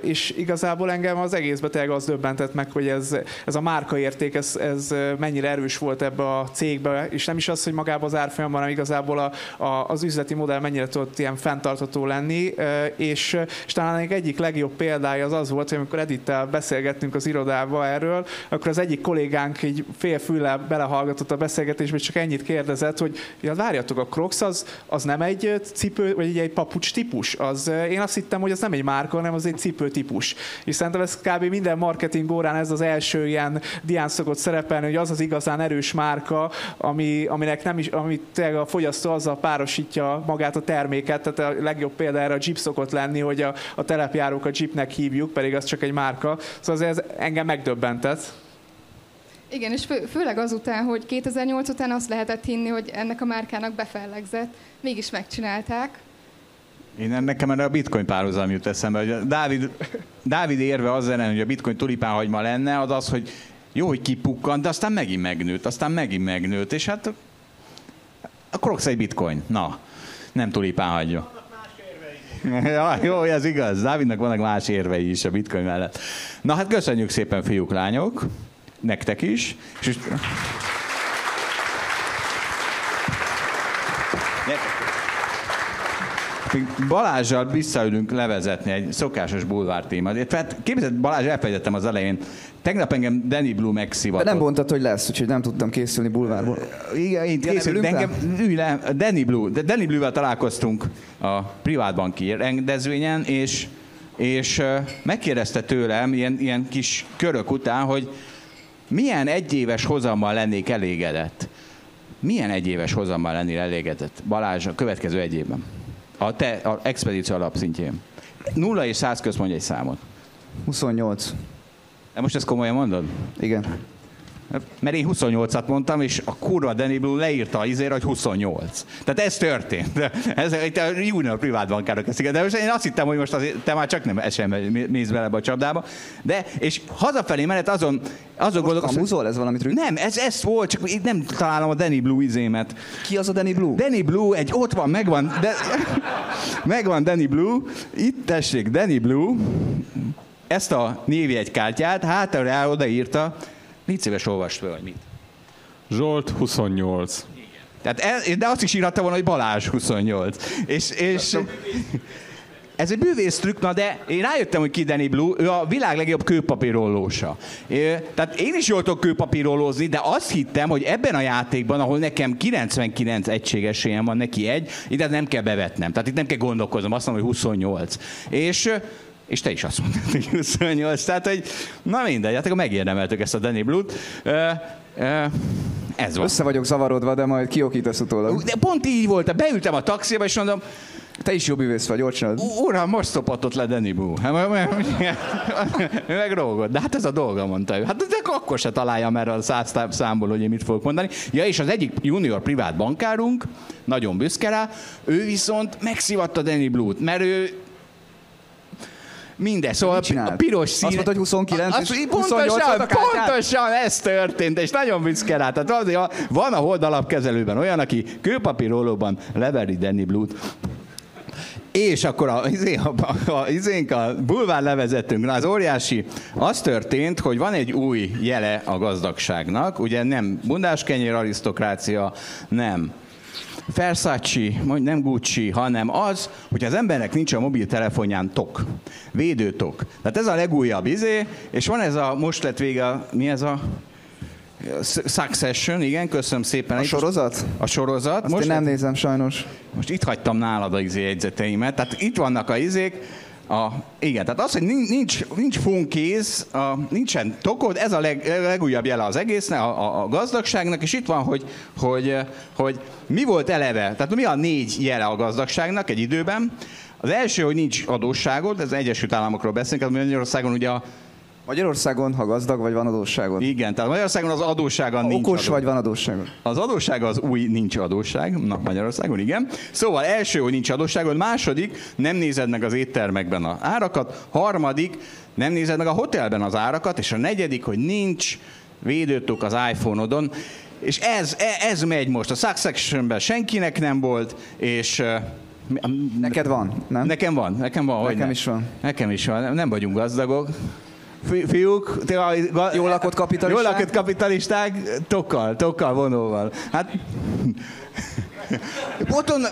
és igazából engem az egész beteg az döbbentett meg, hogy ez, ez a márkaérték, ez, ez mennyire erős volt ebbe a cégbe, és nem is az, hogy magában az árfolyamban, hanem igazából a, a, az üzleti modell mennyire tudott ilyen fenntartható lenni, és, és talán egy egyik legjobb példája az az volt, hogy amikor Edittel beszélgettünk az irodába erről, akkor az egyik kollégánk így fél belehallgatott a beszélgetésbe, és csak ennyit kérdezett, hogy ja, várjatok, a Crocs az, az nem egy cipő, vagy egy papucs típus. Az, én azt hittem, hogy az nem egy márka, hanem az egy cipő típus. És szerintem ez kb. minden marketing órán ez az első ilyen dián szokott szerepelni, hogy az az igazán erős márka, ami, aminek nem is, amit a fogyasztó azzal párosítja magát a terméket, tehát a legjobb példa erre a Jeep szokott lenni, hogy a, a telepjárók a Jeepnek hívjuk, pedig az csak egy márka. Szóval ez engem megdöbbentett. Igen, és fő, főleg azután, hogy 2008 után azt lehetett hinni, hogy ennek a márkának befellegzett. Mégis megcsinálták. Én nekem erre a bitcoin párhuzam jut eszembe, hogy a Dávid, Dávid érve az ellen, hogy a bitcoin tulipánhagyma lenne, az az, hogy jó, hogy kipukkant, de aztán megint megnőtt, aztán megint megnőtt, és hát a Crocs egy bitcoin. Na, nem tulipánhagyma. Ja, jó, ez igaz. Dávidnak vannak más érvei is a bitcoin mellett. Na hát köszönjük szépen, fiúk, lányok. Nektek is. És Még Balázsjal visszaülünk levezetni egy szokásos bulvár témát. Tehát képzeld, Balázs, elfelejtettem az elején. Tegnap engem Danny Blue De megszivatott. nem mondtad, hogy lesz, úgyhogy nem tudtam készülni bulvárból. Igen, Ja, készült, de engem, ülj le, Danny Blue, de Danny Blue-vel találkoztunk a privátbanki rendezvényen, és, és megkérdezte tőlem ilyen, ilyen kis körök után, hogy milyen egyéves hozammal lennék elégedett. Milyen egyéves hozammal lennél elégedett? Balázs, a következő egy évben. A te a expedíció alapszintjén. Nulla és száz közt mondj egy számot. 28. De most ezt komolyan mondod? Igen. Mert én 28-at mondtam, és a kurva Danny Blue leírta az izére, hogy 28. Tehát ez történt. Ez itt a junior privát bankárok eszik. De most én azt hittem, hogy most azért, te már csak nem sem mész bele a csapdába. De, és hazafelé menet azon, azon gondolkozom... Kamuzol ez valami trükk? Nem, ez, ez volt, csak itt nem találom a Danny Blue izémet. Ki az a Danny Blue? Danny Blue, egy ott van, megvan, de, *laughs* megvan Danny Blue. Itt tessék, Danny Blue. Ezt a névjegykártyát hátra odaírta, Légy szíves, olvast fel, hogy mit. Zsolt 28. Tehát el, de azt is írhatta volna, hogy Balázs 28. És, és ez egy bűvész trükk, na de én rájöttem, hogy ki Danny Blue, ő a világ legjobb kőpapírollósa. Tehát én is jól tudok kőpapírollózni, de azt hittem, hogy ebben a játékban, ahol nekem 99 egységes van, neki egy, ide nem kell bevetnem. Tehát itt nem kell gondolkoznom, azt mondom, hogy 28. És és te is azt mondtad, hogy 28. Tehát, hogy na mindegy, hát akkor megérdemeltük ezt a Danny Blue-t. ez van. Össze vagyok zavarodva, de majd kiokítasz utólag. De pont így volt. Beültem a taxiba, és mondom, te is jobb üvész vagy, jól csinálod. Uram, most szopatott le Danny Boo. Meg rógod. De hát ez a dolga, mondta ő. Hát de akkor se találja erre a száz számból, hogy én mit fogok mondani. Ja, és az egyik junior privát bankárunk, nagyon büszke rá, ő viszont megszivatta Danny Blue-t, mert ő Mindez. Szóval a piros szín... Azt mondta, hogy 29 az, és pontosan, pontosan ez történt, és nagyon büszke rá. Tehát azért van a hold alapkezelőben olyan, aki kőpapírólóban leveri Danny Blue-t. És akkor a, izé, a, a, a, a bulvár levezetünk, az óriási, az történt, hogy van egy új jele a gazdagságnak, ugye nem bundáskenyér arisztokrácia, nem Versace, nem Gucci, hanem az, hogy az embernek nincs a mobiltelefonján tok, védőtok. Tehát ez a legújabb izé, és van ez a, most lett vége, mi ez a Succession, igen, köszönöm szépen. A sorozat? A sorozat. Azt most én nem nézem sajnos. Most itt hagytam nálad a izé jegyzeteimet, tehát itt vannak a izék, a, igen, tehát az, hogy nincs, nincs funkéz, a, nincsen tokod, ez a leg, legújabb jele az egésznek, a, a, a gazdagságnak, és itt van, hogy, hogy, hogy mi volt eleve, tehát mi a négy jele a gazdagságnak egy időben. Az első, hogy nincs adósságod, ez Egyesült Államokról beszélünk, tehát Magyarországon ugye a Magyarországon, ha gazdag vagy, van adósságod. Igen, tehát Magyarországon az adóssága ha nincs okos adó. vagy, van adósságod. Az adóssága az új, nincs adósság. Na, Magyarországon, igen. Szóval első, hogy nincs adósságod. Második, nem nézed meg az éttermekben az árakat. Harmadik, nem nézed meg a hotelben az árakat. És a negyedik, hogy nincs védőtok az iPhone-odon. És ez, e, ez megy most. A Successionben senkinek nem volt, és Neked van, nem? Nekem van, nekem van. Nekem is van. Nekem is van. Nem vagyunk gazdagok fiúk, a, jól lakott kapitalisták? Jól lakott kapitalisták, tokkal, tokkal, vonóval. Hát... Boton...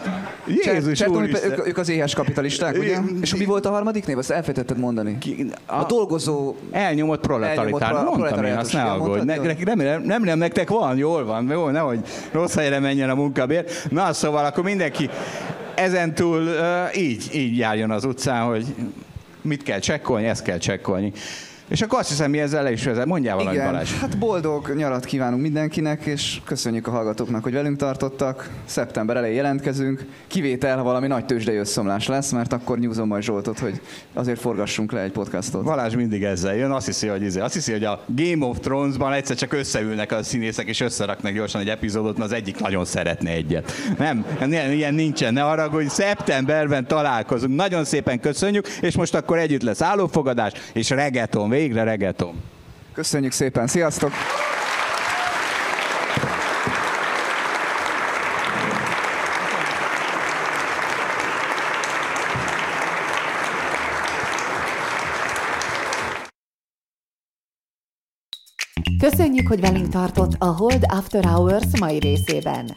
Jézus Cserton, ők, ők, az éhes kapitalisták, ugye? És mi volt a harmadik név? Azt elfejtetted mondani. A, a dolgozó... Elnyomott proletaritár. Elnyomott Mondtam én, azt ne aggódj. Ne, remélem, nem, nem, nektek van, jól van. Jó, nehogy rossz helyre menjen a munkabér. Na, szóval akkor mindenki ezentúl uh, így, így járjon az utcán, hogy mit kell csekkolni, ezt kell csekkolni. És akkor azt hiszem, mi ezzel le is vezet. Mondjál valamit, Igen, Balázs. hát boldog nyarat kívánunk mindenkinek, és köszönjük a hallgatóknak, hogy velünk tartottak. Szeptember elején jelentkezünk. Kivétel, ha valami nagy tőzsdei összomlás lesz, mert akkor nyúzom majd Zsoltot, hogy azért forgassunk le egy podcastot. Balázs mindig ezzel jön, azt hiszi, hogy, izé, azt hiszi, hogy a Game of Thrones-ban egyszer csak összeülnek a színészek, és összeraknak gyorsan egy epizódot, mert az egyik nagyon szeretne egyet. Nem, ilyen nincsen, ne arra, hogy szeptemberben találkozunk. Nagyon szépen köszönjük, és most akkor együtt lesz állófogadás, és reggaeton végre reggaeton. Köszönjük szépen, sziasztok! Köszönjük, hogy velünk tartott a Hold After Hours mai részében.